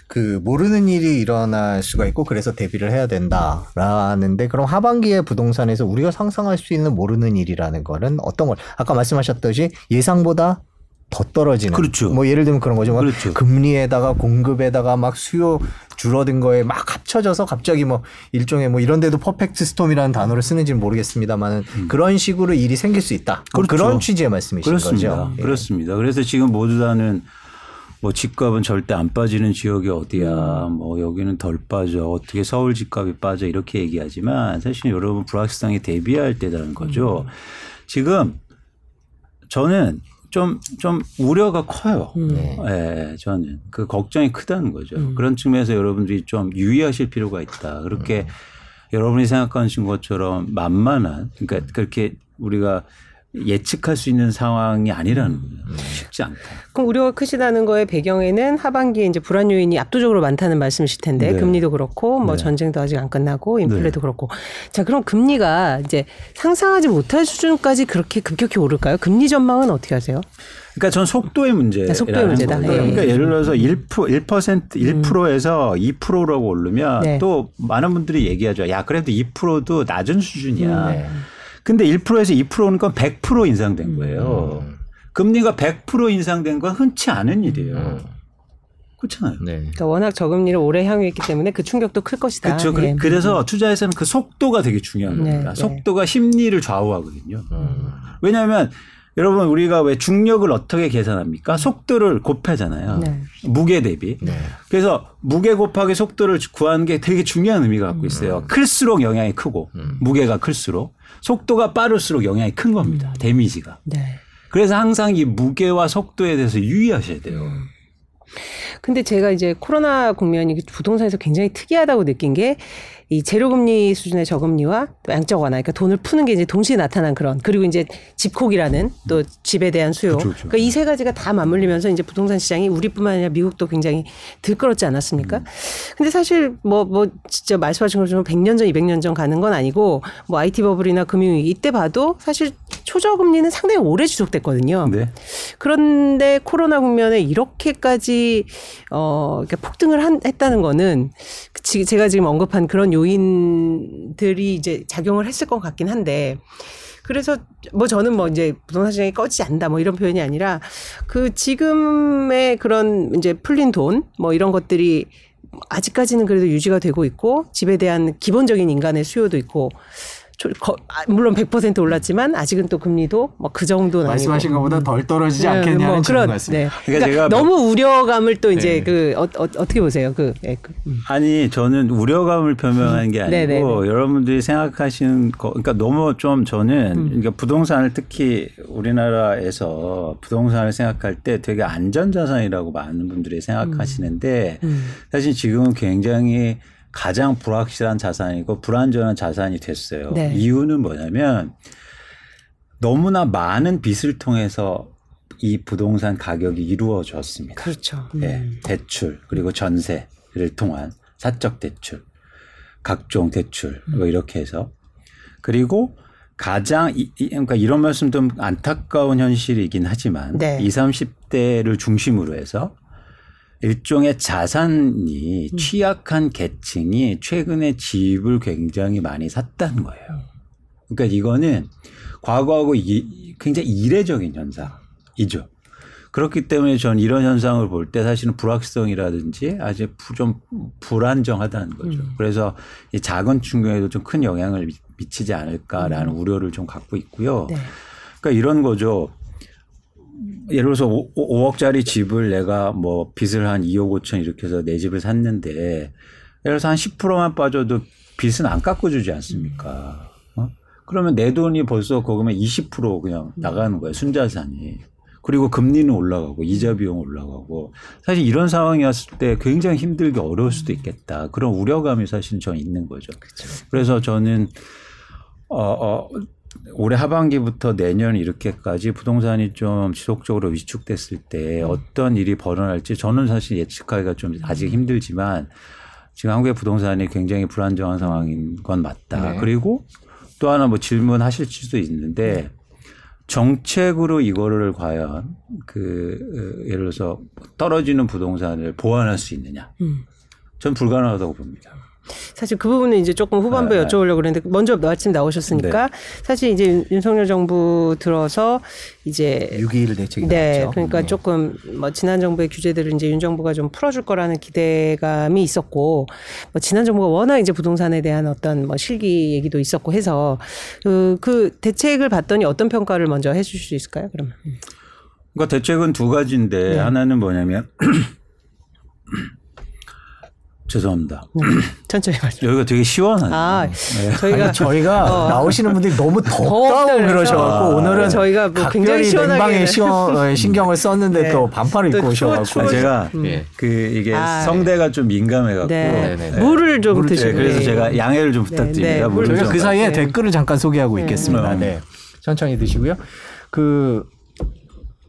그 모르는 일이 일어날 수가 있고 그래서 대비를 해야 된다라는데 그럼 하반기에 부동산에서 우리가 상상할 수 있는 모르는 일이라는 거는 어떤 걸 아까 말씀하셨듯이 예상보다 더 떨어지는. 그렇죠. 뭐 예를 들면 그런 거죠. 뭐 그렇죠. 금리에다가 공급에다가 막 수요 줄어든 거에 막 합쳐져서 갑자기 뭐 일종의 뭐 이런 데도 퍼펙트 스톰이라는 단어를 쓰는지는 모르겠습니다만은 음. 그런 식으로 일이 생길 수 있다. 뭐 그렇죠. 그런 취지의 말씀이신 그렇습니다. 거죠. 예. 그렇습니다. 그래서 지금 모두 다는 뭐 집값은 절대 안 빠지는 지역이 어디야. 뭐 여기는 덜 빠져. 어떻게 서울 집값이 빠져. 이렇게 얘기하지만 사실 여러분 불확실성에 대비할 때라는 거죠. 음. 지금 저는 좀, 좀 우려가 커요. 음. 네. 네, 저는. 그 걱정이 크다는 거죠. 음. 그런 측면에서 여러분들이 좀 유의하실 필요가 있다. 그렇게 음. 여러분이 생각하신 것처럼 만만한, 그러니까 그렇게 우리가 예측할 수 있는 상황이 아니라는 거예요. 음. 쉽지 않다. 그럼 우려가 크시다는 거에 배경에는 하반기에 이제 불안 요인이 압도적으로 많다는 말씀이실 텐데 네. 금리도 그렇고 뭐 네. 전쟁도 아직 안 끝나고 인플레도 네. 그렇고 자 그럼 금리가 이제 상상하지 못할 수준까지 그렇게 급격히 오를까요? 금리 전망은 어떻게 하세요? 그러니까 전 속도의 문제. 네, 속도의 문제다. 네. 그러니까 예를 들어서 1% 1% 1%에서 음. 2%라고 오르면 네. 또 많은 분들이 얘기하죠. 야 그래도 2%도 낮은 수준이야. 음. 근데 1%에서 2%는 건 100% 인상된 음. 거예요. 음. 금리가 100% 인상된 건 흔치 않은 일이에요. 음. 그렇잖아요. 네. 그러니까 워낙 저금리를 오래 향유했기 때문에 그 충격도 클 것이다. 그렇죠. 네. 그래서 투자에서는 그 속도가 되게 중요한 네. 겁니다. 네. 속도가 심리를 좌우하거든요. 음. 왜냐하면 여러분 우리가 왜 중력을 어떻게 계산합니까? 속도를 곱하잖아요. 네. 무게 대비. 네. 그래서 무게 곱하기 속도를 구하는 게 되게 중요한 의미가 갖고 있어요. 음. 클수록 영향이 크고 음. 무게가 클수록 속도가 빠를수록 영향이 큰 겁니다. 음. 데미지가. 네. 그래서 항상 이 무게와 속도에 대해서 유의하셔야 돼요. 음. 근데 제가 이제 코로나 국면이 부동산에서 굉장히 특이하다고 느낀 게 이 제로금리 수준의 저금리와 또 양적 완화, 그러니까 돈을 푸는 게 이제 동시에 나타난 그런 그리고 이제 집콕이라는 또 집에 대한 수요. 그렇죠, 그렇죠. 그러니까 이 세 가지가 다 맞물리면서 이제 부동산 시장이 우리뿐만 아니라 미국도 굉장히 들끓었지 않았습니까? 음. 근데 사실 뭐뭐 뭐 진짜 말씀하신 것처럼 100년 전, 200년 전 가는 건 아니고 뭐 IT 버블이나 금융위기 이때 봐도 사실 초저금리는 상당히 오래 지속됐거든요. 네. 그런데 코로나 국면에 이렇게까지 어 그러니까 폭등을 한, 했다는 거는 제가 지금 언급한 그런 요인들이 이제 작용을 했을 것 같긴 한데 그래서 뭐 저는 뭐 이제 부동산 시장이 꺼지지 않는다 뭐 이런 표현이 아니라 그 지금의 그런 이제 풀린 돈 뭐 이런 것들이 아직까지는 그래도 유지가 되고 있고 집에 대한 기본적인 인간의 수요도 있고 아, 물론 100% 올랐지만 아직은 또 금리도 뭐 그 정도는 말씀하신 것보다 덜 떨어지지 네, 않겠냐는 뭐 그런 말씀. 네. 그러니까, 그러니까 너무 우려감을 또 이제 네. 그 어, 어, 떻게 보세요? 그, 네, 그 음. 아니 저는 우려감을 표명한 게 네, 네, 아니고 여러분들이 생각하시는 거 그러니까 너무 좀 저는 음. 그러니까 부동산을 특히 우리나라에서 부동산을 생각할 때 되게 안전 자산이라고 많은 분들이 생각하시는데 음. 음. 사실 지금은 굉장히 가장 불확실한 자산이고 불안전한 자산이 됐어요. 네. 이유는 뭐냐면 너무나 많은 빚을 통해서 이 부동산 가격이 이루어졌습니다. 그렇죠. 네, 음. 대출 그리고 전세를 통한 사적 대출, 각종 대출 뭐 음. 이렇게 해서 그리고 가장 이, 그러니까 이런 말씀 좀 안타까운 현실이긴 하지만 네. 20, 30대를 중심으로 해서 일종의 자산이 음. 취약한 계층이 최근에 집을 굉장히 많이 샀다는 거예요. 그러니까 이거는 과거하고 이, 굉장히 이례적인 현상이죠. 그렇기 때문에 저는 이런 현상을 볼 때 사실은 불확성이라든지 아주 좀 불안정하다는 거죠. 음. 그래서 이 작은 충격에도 좀 큰 영향을 미치지 않을까라는 음. 우려를 좀 갖고 있고요. 네. 그러니까 이런 거죠. 예를 들어서 5, 5억짜리 집을 내가 뭐 빚을 한 2억 5천 이렇게 해서 내 집을 샀는데 예를 들어서 한 10%만 빠져도 빚은 안 깎아주지 않습니까? 어? 그러면 내 돈이 벌써 거기면 20% 그냥 나가는 거예요. 순자산이. 그리고 금리는 올라가고 이자 비용 올라가고 사실 이런 상황이었을 때 굉장히 힘들게 어려울 수도 있겠다. 그런 우려감이 사실 저는 있는 거죠. 그렇죠. 그래서 저는 어, 어, 올해 하반기부터 내년 이렇게까지 부동산이 좀 지속적으로 위축됐을 때 음. 어떤 일이 벌어날지 저는 사실 예측하기가 좀 아직 힘들지만 지금 한국의 부동산이 굉장히 불안정한 상황인 건 맞다. 네. 그리고 또 하나 뭐 질문하실 수도 있는데 정책으로 이거를 과연 그 어, 예를 들어서 떨어지는 부동산을 보완할 수 있느냐? 음. 전 불가능하다고 봅니다. 사실 그 부분은 이제 조금 후반부에 네, 네. 여쭤보려고 그랬는데 먼저 마침 나오셨으니까 네. 사실 이제 윤석열 정부 들어서 이제 6.21 대책이 네, 나왔죠. 그러니까 네. 조금 뭐 지난 정부의 규제들을 이제 윤 정부가 좀 풀어줄 거라는 기대감이 있었고 뭐 지난 정부가 워낙 이제 부동산에 대한 어떤 뭐 실기 얘기도 있었고 해서 그, 그 대책을 봤더니 어떤 평가를 먼저 해주실 수 있을까요? 그러면. 그러니까 대책은 두 가지인데 네. 하나는 뭐냐면 *clears throat* *clears throat* 죄송합니다. 네. 천천히 말씀. 여기가 되게 시원하네요. 아, 네. 저희가 아니, 저희가 어. 나오시는 분들이 너무 덥다고 그러셔갖고 어. 오늘은 저희가 뭐 굉장히 냉방에 시원, 어, 신경을 썼는데 네. 또 반팔을 입고 오셔갖고 아, 제가 음. 그 이게 아, 성대가 좀 민감해갖고 네. 네. 물을 좀 드시고 그래서 제가 양해를 좀 부탁드립니다. 저희가 그 사이에 댓글을 잠깐 소개하고 있겠습니다. 음. 네, 천천히 드시고요. 그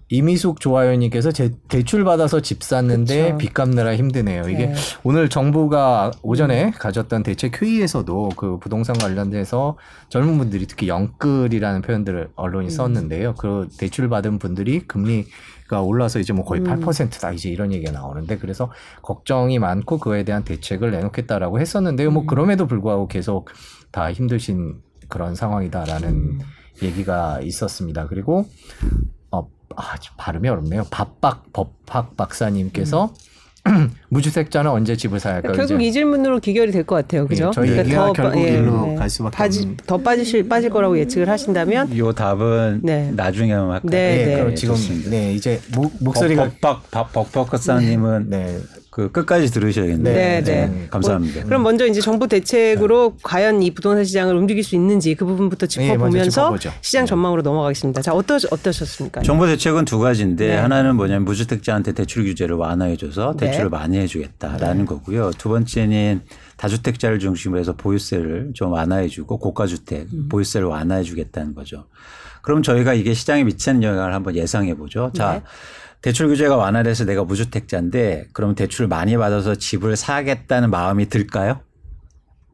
이미숙 조아연님께서 대출 받아서 집 샀는데 그쵸. 빚 갚느라 힘드네요. 이게 네. 오늘 정부가 오전에 가졌던 대책 회의에서도 그 부동산 관련돼서 젊은 분들이 특히 영끌이라는 표현들을 언론이 음. 썼는데요. 그 대출 받은 분들이 금리가 올라서 이제 뭐 거의 음. 8%다 이제 이런 얘기가 나오는데 그래서 걱정이 많고 그에 대한 대책을 내놓겠다라고 했었는데요. 뭐 음. 그럼에도 불구하고 계속 다 힘드신 그런 상황이다라는 음. 얘기가 있었습니다. 그리고 아, 발음이 어렵네요. 밥박 법학 박사님께서 음. *clears throat* 무주택자는 언제 집을 사야 할까요? 결국 이제? 이 질문으로 기결이 될 것 같아요. 그죠? 네, 저희 그러니까 더, 결국 예, 일로 예, 갈 수밖에 빠지, 더 빠지실 빠질 거라고 예측을 하신다면 이 답은 네. 나중에 할까요? 네, 네, 네. 그럼 지금 네, 이제 목, 목소리가 법박 법박 박사님은 네. 그 끝까지 들으셔야겠네요. 네, 네. 네. 감사합니다. 그럼 먼저 이제 정부 대책으로 네. 과연 이 부동산 시장을 움직일 수 있는지 그 부분부터 네, 짚어보면서 네, 시장 전망으로 넘어가겠습니다. 자, 어떠, 어떠셨습니까? 정부 대책은 두 가지인데 네. 하나는 뭐냐면 무주택자한테 대출 규제를 완화해줘서 네. 대출을 많이 해주겠다라는 거고요. 두 번째는 다주택자를 중심으로 해서 보유세를 좀 완화해주고 고가주택 음. 보유세를 완화해주겠다는 거죠. 그럼 저희가 이게 시장에 미치는 영향을 한번 예상해 보죠. 자. 대출 규제가 완화돼서 내가 무주택자인데 그럼 대출을 많이 받아서 집을 사겠다는 마음이 들까요?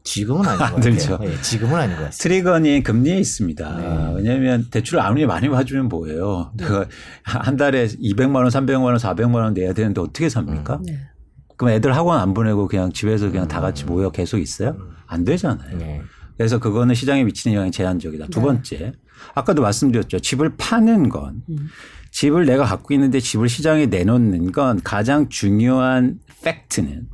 지금은 아닌 것 같아요. 네, 지금은 아닌 것 같아요. 트리거는 금리에 있습니다. 네. 왜냐하면 대출을 아무리 많이 받으면 뭐예요. 네. 내가 한 달에 200만 원, 300만 원, 400만 원 내야 되는데 어떻게 삽니까? 음. 네. 그럼 애들 학원 안 보내고 그냥 집에서 그냥 다 같이 모여 계속 있어요? 음. 안 되잖아요. 네. 그래서 그거는 시장에 미치는 영향이 제한적이다. 두 네. 번째, 아까도 말씀드렸죠. 집을 파는 건 음. 집을 내가 갖고 있는데 집을 시장에 내놓는 건 가장 중요한 팩트는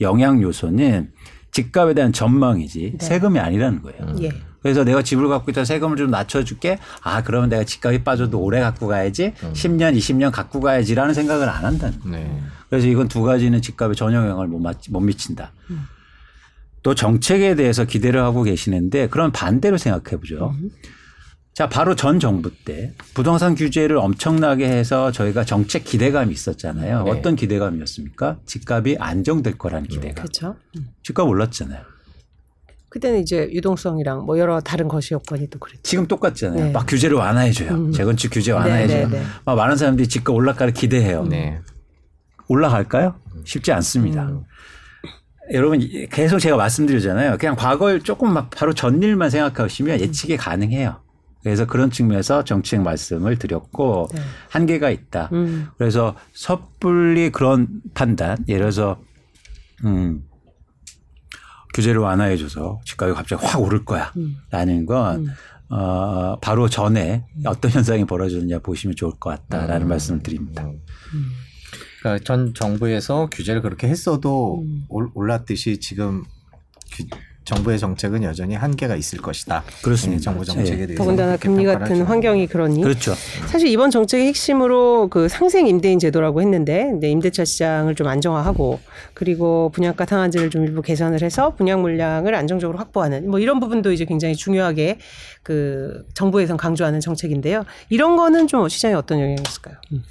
영향 요소는 집값에 대한 전망이지 네. 세금이 아니라는 거예요. 예. 그래서 내가 집을 갖고 있다 세금을 좀 낮춰줄게. 아 그러면 내가 집값이 빠져도 오래 갖고 가야지. 음. 10년, 20년 갖고 가야지라는 생각을 안 한다는 거예요. 네. 그래서 이건 두 가지는 집값에 전혀 영향을 못, 못 미친다. 음. 또 정책에 대해서 기대를 하고 계시는데 그럼 반대로 생각해 보죠. 음. 자, 바로 전 정부 때 부동산 규제를 엄청나게 해서 저희가 정책 기대감이 있었잖아요. 네. 어떤 기대감이었습니까? 집값이 안정될 거라는 기대감. 그렇죠. 집값 올랐잖아요. 그때는 이제 유동성이랑 뭐 여러 다른 것이 여건이 또 그랬죠. 지금 똑같잖아요. 네. 막 규제를 완화해줘요. 음. 재건축 규제 완화해줘요. 네, 네, 네. 막 많은 사람들이 집값 올라가를 기대해요. 네. 올라갈까요? 쉽지 않습니다. 음. 여러분 계속 제가 말씀드리잖아요. 그냥 과거를 조금 막 바로 전일만 생각하시면 예측이 가능해요. 그래서 그런 측면에서 정책 말씀을 드렸고 네. 한계가 있다. 음. 그래서 섣불리 그런 판단, 예를 들어서 음 규제를 완화해줘서 집값이 갑자기 확 오를 거야라는 음. 건 음. 어, 바로 전에 어떤 현상이 벌어졌느냐 보시면 좋을 것 같다라는 음. 말씀을 드립니다. 음. 그러니까 전 정부에서 규제를 그렇게 했어도 음. 올랐듯이 지금 규, 정부의 정책은 여전히 한계가 있을 것이다. 그렇습니다. 네, 정부 정책에 네. 대해서 더군다나 금리 같은 환경이 그러니 그렇죠. 사실 이번 정책의 핵심으로 그 상생 임대인 제도라고 했는데 네, 임대차 시장을 좀 안정화하고 그리고 분양가 상한제를 좀 일부 개선을 해서 분양 물량을 안정적으로 확보하는 뭐 이런 부분도 이제 굉장히 중요하게 그 정부에서 강조하는 정책인데요. 이런 거는 좀 시장에 어떤 영향이 있을까요? 음.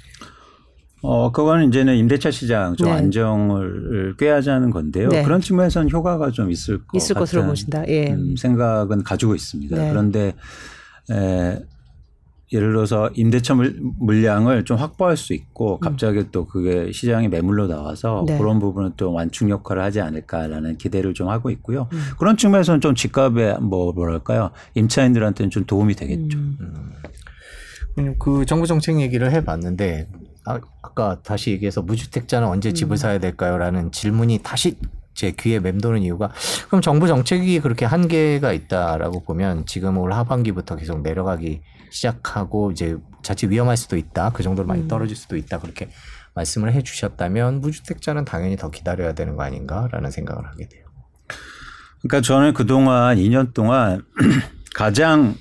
어, 그거는 이제는 임대차 시장 좀 네. 안정을 꾀하자는 건데요. 네. 그런 측면에서는 효과가 좀 있을 것 있을 것으로 보신다. 예. 음, 생각은 가지고 있습니다. 네. 그런데 에, 예를 들어서 임대차 물량을 좀 확보할 수 있고 음. 갑자기 음. 또 그게 시장에 매물로 나와서 네. 그런 부분은 또 완충 역할을 하지 않을까라는 기대를 좀 하고 있고요. 음. 그런 측면에서는 좀 집값에 뭐 뭐랄까요 임차인들한테는 좀 도움이 되겠죠. 음. 음. 그 정부 정책 얘기를 해봤는데 아, 아까 다시 얘기해서 무주택자는 언제 집을 음. 사야 될까요?라는 질문이 다시 제 귀에 맴도는 이유가 그럼 정부 정책이 그렇게 한계가 있다라고 보면 지금 올 하반기부터 계속 내려가기 시작하고 이제 자칫 위험할 수도 있다 그 정도로 많이 음. 떨어질 수도 있다 그렇게 말씀을 해 주셨다면 무주택자는 당연히 더 기다려야 되는 거 아닌가라는 생각을 하게 돼요. 그러니까 저는 그동안 2년 동안 *clears throat* 가장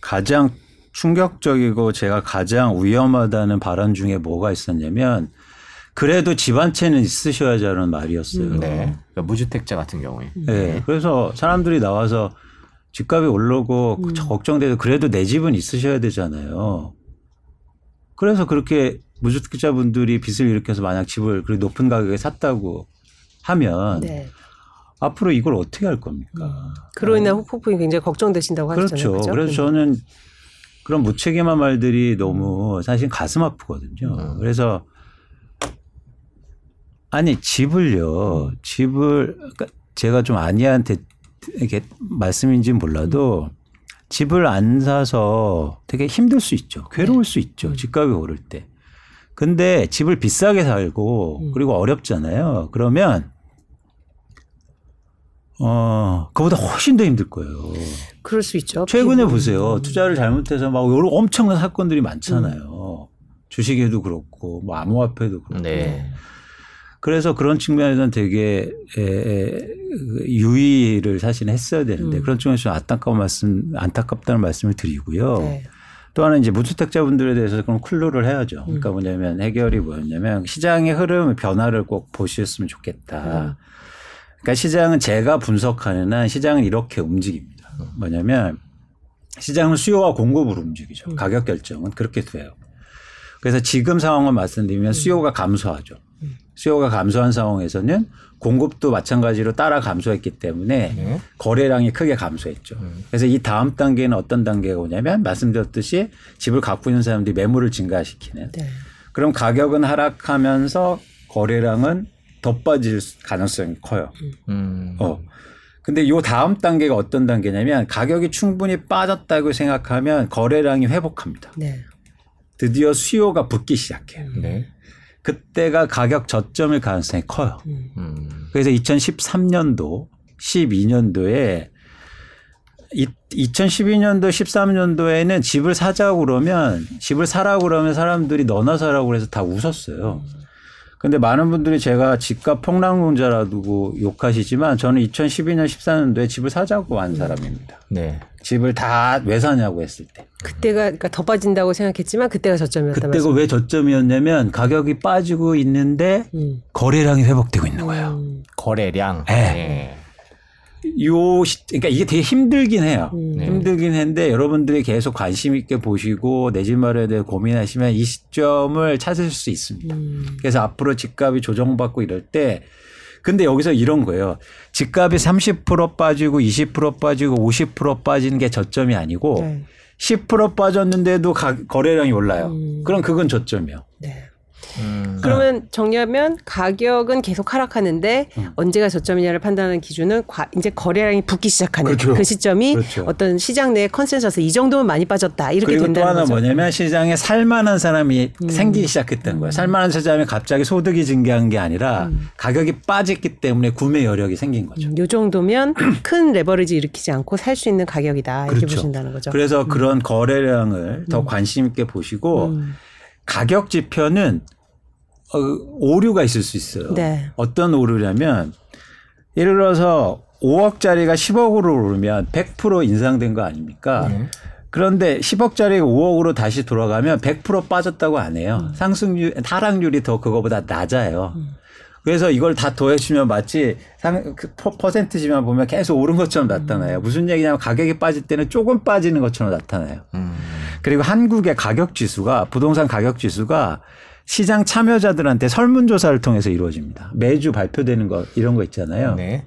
가장 충격적이고 제가 가장 위험하다는 발언 중에 뭐가 있었냐면 그래도 집한 채는 있으셔야지하는 말이었어요. 음, 네. 그러니까 무주택자 같은 경우에. 네. 그래서 사람들이 나와서 집값이 오르고 음. 걱정돼도 그래도 내 집은 있으셔야 되잖아요. 그래서 그렇게 무주택자분들이 빚을 일으켜서 만약 집을 그 높은 가격에 샀다고 하면 네. 앞으로 이걸 어떻게 할 겁니까? 음. 그로 인한 후폭풍이 굉장히 걱정되신다고 그렇죠. 하셨잖아요. 그렇죠. 그래서 저는 그런 무책임한 말들이 너무 사실 가슴 아프거든요. 음. 그래서 아니 집을요, 집을 그러니까 제가 좀 아니한테 이게 말씀인지는 몰라도 집을 안 사서 되게 힘들 수 있죠. 괴로울 수 있죠. 음. 집값이 오를 때. 근데 집을 비싸게 살고 음. 그리고 어렵잖아요. 그러면 어, 그보다 훨씬 더 힘들 거예요. 그럴 수 있죠. 최근에 보세요. 투자를 잘못해서 막 여러 엄청난 사건들이 많잖아요. 음. 주식에도 그렇고, 뭐 암호화폐도 그렇고. 네. 그래서 그런 측면에서는 되게 에, 에, 유의를 사실 했어야 되는데 음. 그런 측면에서 안타까운 말씀, 안타깝다는 말씀을 드리고요. 네. 또 하나 이제 무주택자분들에 대해서 그럼 클로를 해야죠. 그러니까 음. 뭐냐면 해결이 뭐였냐면 시장의 흐름 변화를 꼭 보셨으면 좋겠다. 음. 그러니까 시장은 제가 분석하는 한 시장은 이렇게 움직입니다. 뭐냐면 시장은 수요와 공급으로 움직이죠. 음. 가격 결정은 그렇게 돼요. 그래서 지금 상황을 말씀드리면 음. 수요가 감소하죠. 음. 수요가 감소한 상황에서는 공급도 마찬가지로 따라 감소했기 때문에 네. 거래량이 크게 감소했죠. 음. 그래서 이 다음 단계는 어떤 단계가 오냐면 말씀드렸듯이 집을 갖고 있는 사람들이 매물을 증가시키는. 네. 그럼 가격은 하락하면서 거래량은 더 빠질 가능성이 커요. 음. 어. 근데 요 다음 단계가 어떤 단계냐면 가격이 충분히 빠졌다고 생각하면 거래량이 회복합니다. 네. 드디어 수요가 붙기 시작해요. 네. 그때가 가격 저점일 가능성이 커요. 음. 그래서 2013년도, 12년도에 2012년도, 13년도에는 집을 사자고 그러면 집을 사라고 그러면 사람들이 너나 사라고 그래서 다 웃었어요. 근데 많은 분들이 제가 집값 폭락론자라고 욕하시지만 저는 2012년, 14년도에 집을 사자고 한 사람입니다. 네. 집을 다 왜 사냐고 했을 때. 그때가 그러니까 더 빠진다고 생각했지만 그때가 저점이었다. 그때가 왜 저점이었냐면 가격이 빠지고 있는데 음. 거래량이 회복되고 있는 거예요. 음. 거래량. 네. 네. 요, 시, 그러니까 이게 되게 힘들긴 해요. 음. 네. 힘들긴 했는데 여러분들이 계속 관심 있게 보시고 내 집 마련에 대해 고민하시면 이 시점을 찾을 수 있습니다. 음. 그래서 앞으로 집값이 조정받고 이럴 때 근데 여기서 이런 거예요. 집값이 30% 빠지고 20% 빠지고 50% 빠지는 게 저점이 아니고 네. 10% 빠졌는데도 가, 거래량이 올라요. 음. 그럼 그건 저점이요. 네. 음. 그러면 정리하면 가격은 계속 하락하는데 음. 언제가 저점이냐를 판단하는 기준은 과, 이제 거래량이 붙기 시작하는 그렇죠. 그 시점이 그렇죠. 어떤 시장 내 컨센서스 이 정도면 많이 빠졌다 이렇게 그리고 된다는 또 하나 거죠. 뭐냐면 시장에 살만한 사람이 음. 생기기 시작했던 거예요. 살만한 사람이 갑자기 소득이 증가한 게 아니라 음. 가격이 빠졌기 때문에 구매 여력이 생긴 거죠. 이 음, 정도면 *clears throat* 큰 레버리지 일으키지 않고 살 수 있는 가격이다 이렇게 그렇죠. 보신다는 거죠. 그래서 음. 그런 거래량을 더 관심 있게 보시고 가격 지표는 어, 오류가 있을 수 있어요. 네. 어떤 오류냐면 예를 들어서 5억짜리가 10억으로 오르면 100% 인상된 거 아닙니까? 네. 그런데 10억짜리가 5억으로 다시 돌아가면 100% 빠졌다고 안 해요. 음. 상승률, 하락률이 더 그거보다 낮아요. 음. 그래서 이걸 다 더해주면 마치 상, 그 퍼센트지만 보면 계속 오른 것처럼 나타나요. 음. 무슨 얘기냐면 가격이 빠질 때는 조금 빠지는 것처럼 나타나요. 음. 그리고 한국의 가격 지수가 부동산 가격 지수가 시장 참여자들한테 설문조사를 통해서 이루어집니다. 매주 발표되는 거 이런 거 있잖아요. 네.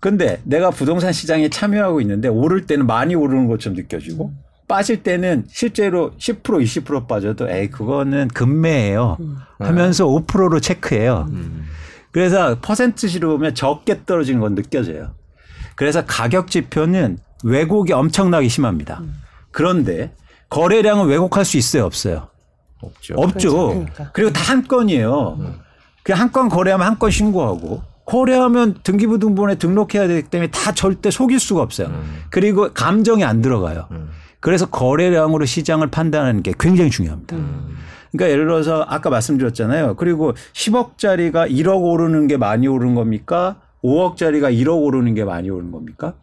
근데 내가 부동산 시장에 참여하고 있는데 오를 때는 많이 오르는 것처럼 느껴지고 음. 빠질 때는 실제로 10% 20% 빠져도 에이 그거는 금매예요 음. 하면서 5%로 체크해요. 음. 그래서 퍼센트시로 보면 적게 떨어지는 건 느껴져요. 그래서 가격 지표는 왜곡이 엄청나게 심합니다. 음. 그런데 거래량은 왜곡할 수 있어요, 없어요? 없죠. 없죠. 그러니까. 그리고 다 한 건이에요. 음. 그냥 한건 거래하면 한 건 신고하고 거래하면 등기부등본에 등록해야 되기 때문에 다 절대 속일 수가 없어요. 음. 그리고 감정이 안 들어가요. 음. 그래서 거래량으로 시장을 판단하는 게 굉장히 중요합니다. 음. 그러니까 예를 들어서 아까 말씀드렸잖아요. 그리고 10억짜리가 1억 오르는 게 많이 오르는 겁니까? 5억짜리가 1억 오르는 게 많이 오르는 겁니까?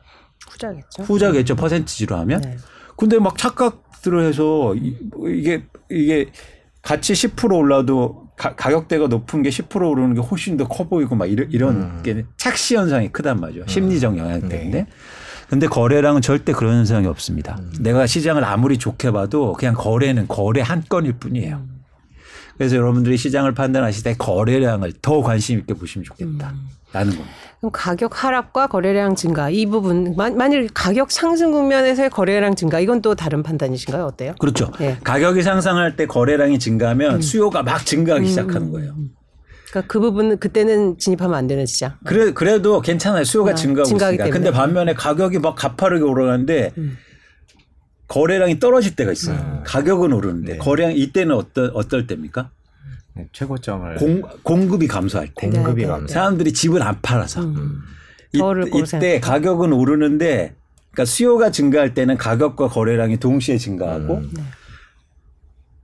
후자겠죠. 후자겠죠. 퍼센티지로 하면. 네. 근데 막 착각들을 해서 이게 이게 같이 10% 올라도 가, 격대가 높은 게 10% 오르는 게 훨씬 더 커 보이고 막 이런, 이런 음. 게 착시 현상이 크단 말이죠. 음. 심리적 영향 네. 때문에. 네. 근데 거래량은 절대 그런 현상이 없습니다. 음. 내가 시장을 아무리 좋게 봐도 그냥 거래는 거래 한 건일 뿐이에요. 음. 그래서 여러분들이 시장을 판단하실 때 거래량을 더 관심 있게 보시면 좋겠다. 음. 라는 겁니다. 그럼 가격 하락과 거래량 증가 이 부분 만일 가격 상승 국면에서의 거래량 증가 이건 또 다른 판단이신가요? 어때요? 그렇죠. 네. 가격이 상승할 때 거래량이 증가하면 음. 수요가 막 증가하기 음. 시작하는 거예요. 그러니까 그 부분은 그때는 진입하면 안 되는 시장. 그래 그래도 괜찮아요. 수요가 아, 증가하고 있으니까. 근데 반면에 가격이 막 가파르게 오르는데 음. 거래량이 떨어질 때가 있어요. 음. 가격은 오르는데 네. 거래량 이때는 어떨 어떨 때입니까? 네, 최고점을 공, 공급이 감소할 때 공급이 감소 네. 사람들이 집을 안 팔아서 음. 이, 이때 가격은 오르는데 그러니까 수요가 증가할 때는 가격과 거래량이 동시에 증가하고 음. 네.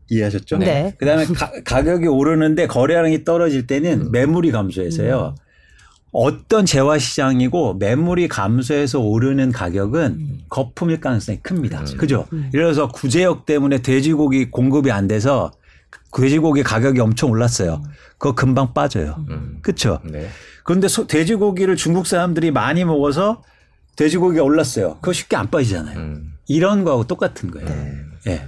이해하셨죠? 네. 그다음에 가, 격이 오르는데 거래량이 떨어질 때는 음. 매물이 감소해서요. 음. 어떤 재화 시장이고 매물이 감소해서 오르는 가격은 음. 거품일 가능성이 큽니다. 음. 그죠? 음. 예를 들어서 구제역 때문에 돼지고기 공급이 안 돼서 돼지고기 가격이 엄청 올랐어요. 그거 금방 빠져요. 음. 그렇죠? 네. 그런데 소, 돼지고기를 중국 사람들이 많이 먹어서 돼지고기가 올랐어요. 그거 쉽게 안 빠지잖아요. 음. 이런 거하고 똑같은 거예요. 네. 네.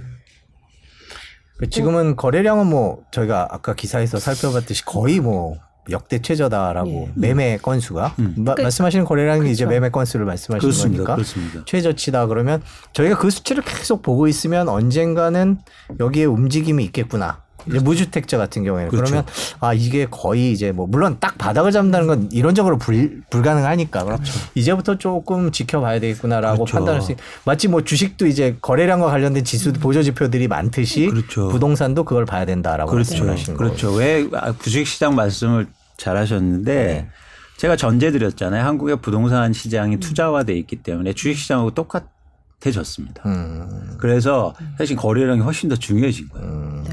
지금은 거래량은 뭐 저희가 아까 기사에서 살펴봤듯이 거의 뭐 역대 최저다라고 예. 매매 건수가 음. 마, 그, 말씀하시는 거래량이 그렇죠. 이제 매매 건수를 말씀하시는 그렇습니다. 거니까 그렇습니다. 최저치다 그러면 저희가 그 수치를 계속 보고 있으면 언젠가는 여기에 움직임이 있겠구나. 이제 무주택자 같은 경우에는 그렇죠. 그러면 아 이게 거의 이제 뭐 물론 딱 바닥을 잡는다는 건 이론적으로 불, 불가능하니까 그럼 그렇죠. 이제부터 조금 지켜봐야 되겠구나라고 그렇죠. 판단할 수 있. 마치 뭐 주식도 이제 거래량과 관련된 지수 보조 지표들이 많듯이 그렇죠. 부동산도 그걸 봐야 된다라고 그렇죠. 말씀하신 거죠. 그렇죠. 왜 주식 시장 말씀을 잘하셨는데. 네. 제가 전제 드렸잖아요. 한국의 부동산 시장이 음. 투자화돼 있기 때문에 주식 시장하고 똑같아졌습니다. 음. 그래서 사실 거래량이 훨씬 더 중요해진 거예요. 음.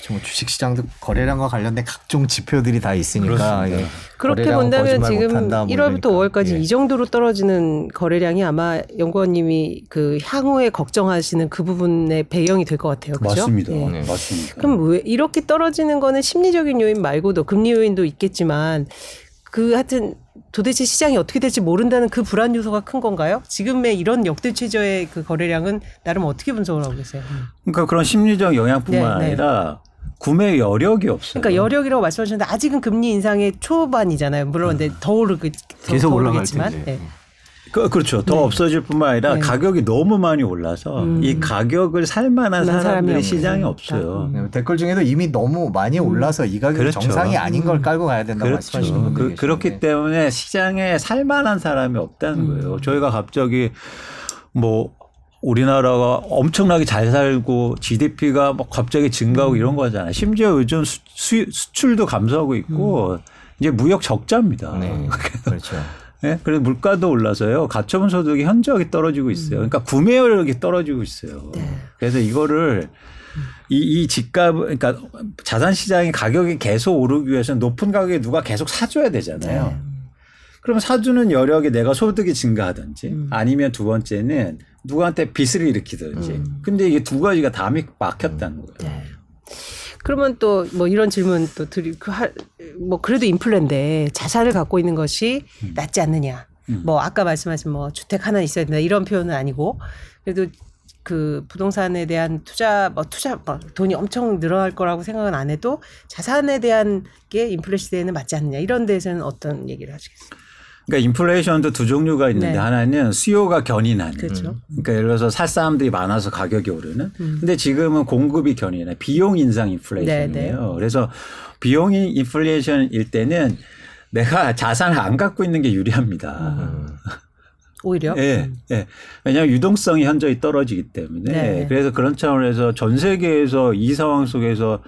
네. 그렇죠. 뭐 주식시장도 거래량과 관련된 각종 지표들이 다 있으니까 예. 그렇게 본다면 지금 1월부터 5월까지 예. 이 정도로 떨어지는 거래량이 아마 연구원님이 그 향후에 걱정하시는 그 부분의 배경이 될 것 같아요. 그렇죠? 맞습니다. 예. 네, 맞습니다. 그럼 왜 이렇게 떨어지는 거는 심리적인 요인 말고도 금리 요인도 있겠지만 그 하여튼 도대체 시장이 어떻게 될지 모른다는 그 불안 요소가 큰 건가요? 지금의 이런 역대 최저의 그 거래량은 나름 어떻게 분석을 하고 계세요? 그러니까 그런 심리적 영향뿐만 네, 네. 아니라 구매 여력이 없어요. 그러니까 여력이라고 말씀하셨는데 아직은 금리 인상의 초반이잖아요. 물론 근데 더 오르겠 계속 올라가겠지만. 네. 그, 그렇죠. 더 네. 없어질 뿐만 아니라 네. 가격이 너무 많이 올라서 음. 이 가격을 살 만한 사람들이 시장이 없어요. 음. 네, 댓글 중에도 이미 너무 많이 음. 올라서 이 가격이 그렇죠. 정상이 아닌 걸 음. 깔고 가야 된다고 그렇죠. 말씀하시는 분들 그, 그렇기 때문에 시장에 살 만한 사람이 없다는 음. 거예요. 저희가 갑자기 뭐 우리나라가 엄청나게 잘 살고 GDP가 막 갑자기 증가하고 음. 이런 거잖아요. 심지어 요즘 수, 수, 수출도 감소하고 있고 이제 무역 적자입니다. 네. *laughs* 그렇죠. 예? 그래서 물가도 올라서요. 가처분 소득이 현저하게 떨어지고 있어요. 그러니까 구매력이 떨어지고 있어요. 네. 그래서 이거를 이, 이 집값, 그러니까 자산 시장의 가격이 계속 오르기 위해서는 높은 가격에 누가 계속 사줘야 되잖아요. 네. 그러면 사주는 여력에 내가 소득이 증가하든지 음. 아니면 두 번째는 누구한테 빚을 일으키든지. 음. 근데 이게 두 가지가 다 막혔다는 거예요. 네. 그러면 또 뭐 이런 질문 또 드리 그뭐 그래도 인플레인데 자산을 갖고 있는 것이 음. 낫지 않느냐. 음. 뭐 아까 말씀하신 뭐 주택 하나 있어야 된다 이런 표현은 아니고 그래도 그 부동산에 대한 투자 뭐 투자 뭐 돈이 엄청 늘어날 거라고 생각은 안 해도 자산에 대한 게 인플레 시대에는 맞지 않느냐 이런 데서는 어떤 얘기를 하시겠어요? 그러니까 인플레이션도 두 종류가 있는데 네. 하나는 수요가 견인하는. 그렇죠. 그러니까 예를 들어서 살 사람들이 많아서 가격이 오르는. 음. 근데 지금은 공급이 견인해. 비용 인상 인플레이션이에요. 네, 네. 그래서 비용 인플레이션일 때는 내가 자산을 안 갖고 있는 게 유리합니다. 음. 오히려? 예. 음. 예. 왜냐하면 유동성이 현저히 떨어지기 때문에. 네. 그래서 그런 차원에서 전 세계에서 이 상황 속에서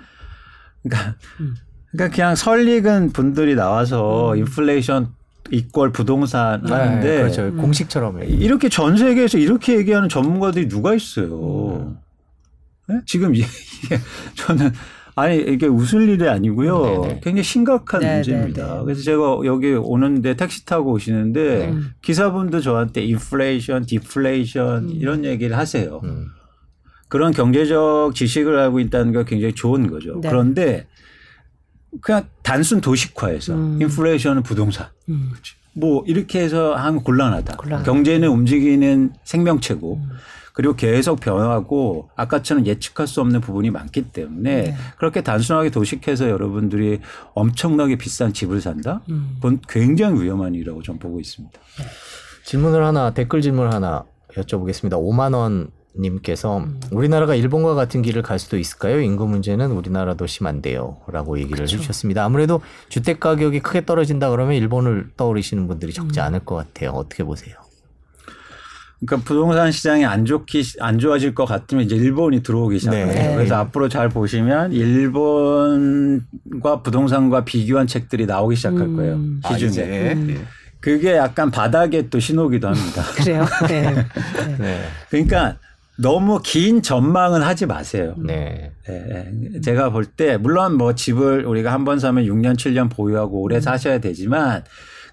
그러니까, 음. 그러니까 그냥 설익은 분들이 나와서 음. 인플레이션 이꼴 부동산 네, 하는데 그렇죠. 음. 공식처럼 이렇게 전 세계에서 이렇게 얘기하는 전문가들이 누가 있어요? 음. 네? 지금 이게 *laughs* 저는 아니 이게 웃을 일이 아니고요. 네네. 네. 굉장히 심각한 네네. 문제입니다. 네네. 그래서 제가 여기 오는데 택시 타고 오시는데 음. 기사분도 저한테 인플레이션, 디플레이션 음. 이런 얘기를 하세요. 음. 그런 경제적 지식을 알고 있다는 게 굉장히 좋은 거죠. 네. 그런데 그냥 단순 도식화해서 음. 인플레이션은 부동산. 음. 뭐 이렇게 해서 하면 곤란하다. 곤란하다. 경제는 움직이는 생명체고 음. 그리고 계속 변하고 아까처럼 예측할 수 없는 부분이 많기 때문에 네. 그렇게 단순하게 도식해서 여러분들이 엄청나게 비싼 집을 산다? 음. 그건 굉장히 위험한 일이라고 저는 보고 있습니다. 질문을 하나 댓글 질문 하나 여쭤보겠습니다. 5만 원 님께서 음. 우리나라가 일본과 같은 길을 갈 수도 있을까요? 인구 문제는 우리나라도 심한데요. 라고 얘기를 그렇죠. 해주셨습니다. 아무래도 주택 가격이 크게 떨어진다 그러면 일본을 떠오르시는 분들이 적지 음. 않을 것 같아요. 어떻게 보세요? 그러니까 부동산 시장이 안 좋기 안 좋아질 것 같으면 이제 일본이 들어오기 시작해요. 네. 그래서 앞으로 잘 보시면 일본과 부동산과 비교한 책들이 나오기 시작할 음. 거예요. 음. 기준이. 아, 음. 그게 약간 바닥의 또 신호기도 합니다. 그래요. 네. *laughs* 네. 그러니까 너무 긴 전망은 하지 마세요. 네. 네. 제가 볼 때 물론 뭐 집을 우리가 한 번 사면 6년 7년 보유하고 오래 음. 사셔야 되지만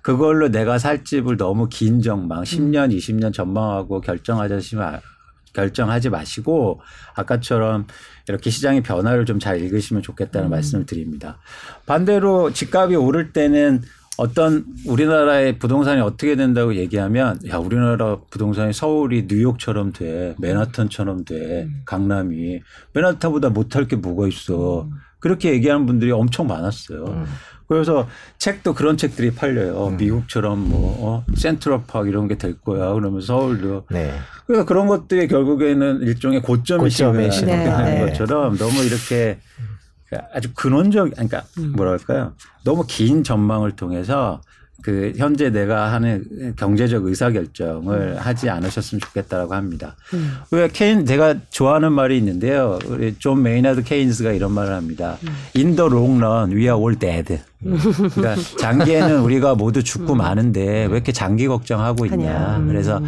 그걸로 내가 살 집을 너무 긴 전망 10년 20년 음. 전망하고 결정하지 마 결정하지 마시고 아까처럼 이렇게 시장의 변화를 좀 잘 읽으시면 좋겠다는 음. 말씀을 드립니다. 반대로 집값이 오를 때는 어떤 우리나라의 부동산이 어떻게 된다고 얘기하면 야 우리나라 부동산이 서울이 뉴욕처럼 돼 맨하탄처럼 돼 음. 강남이 맨하탄보다 못할 게 뭐가 있어 음. 그렇게 얘기하는 분들이 엄청 많았어요. 음. 그래서 책도 그런 책들이 팔려요. 음. 미국처럼 뭐 어, 센트럴파크 이런 게 될 거야. 그러면 서울도. 네. 그래서 그런 것들이 결국에는 일종의 고점이 시는 *laughs* 네. 것처럼 너무 이렇게 아주 근원적, 그러니까 음. 뭐랄까요. 너무 긴 전망을 통해서 그 현재 내가 하는 경제적 의사 결정을 음. 하지 않으셨으면 좋겠다라고 합니다. 음. 왜 케인 제가 좋아하는 말이 있는데요. 우리 존 메이나드 케인스가 이런 말을 합니다. In the long run, we are all dead. 그러니까 장기에는 *laughs* 우리가 모두 죽고 음. 마는데 왜 이렇게 장기 걱정하고 있냐. 음. 그래서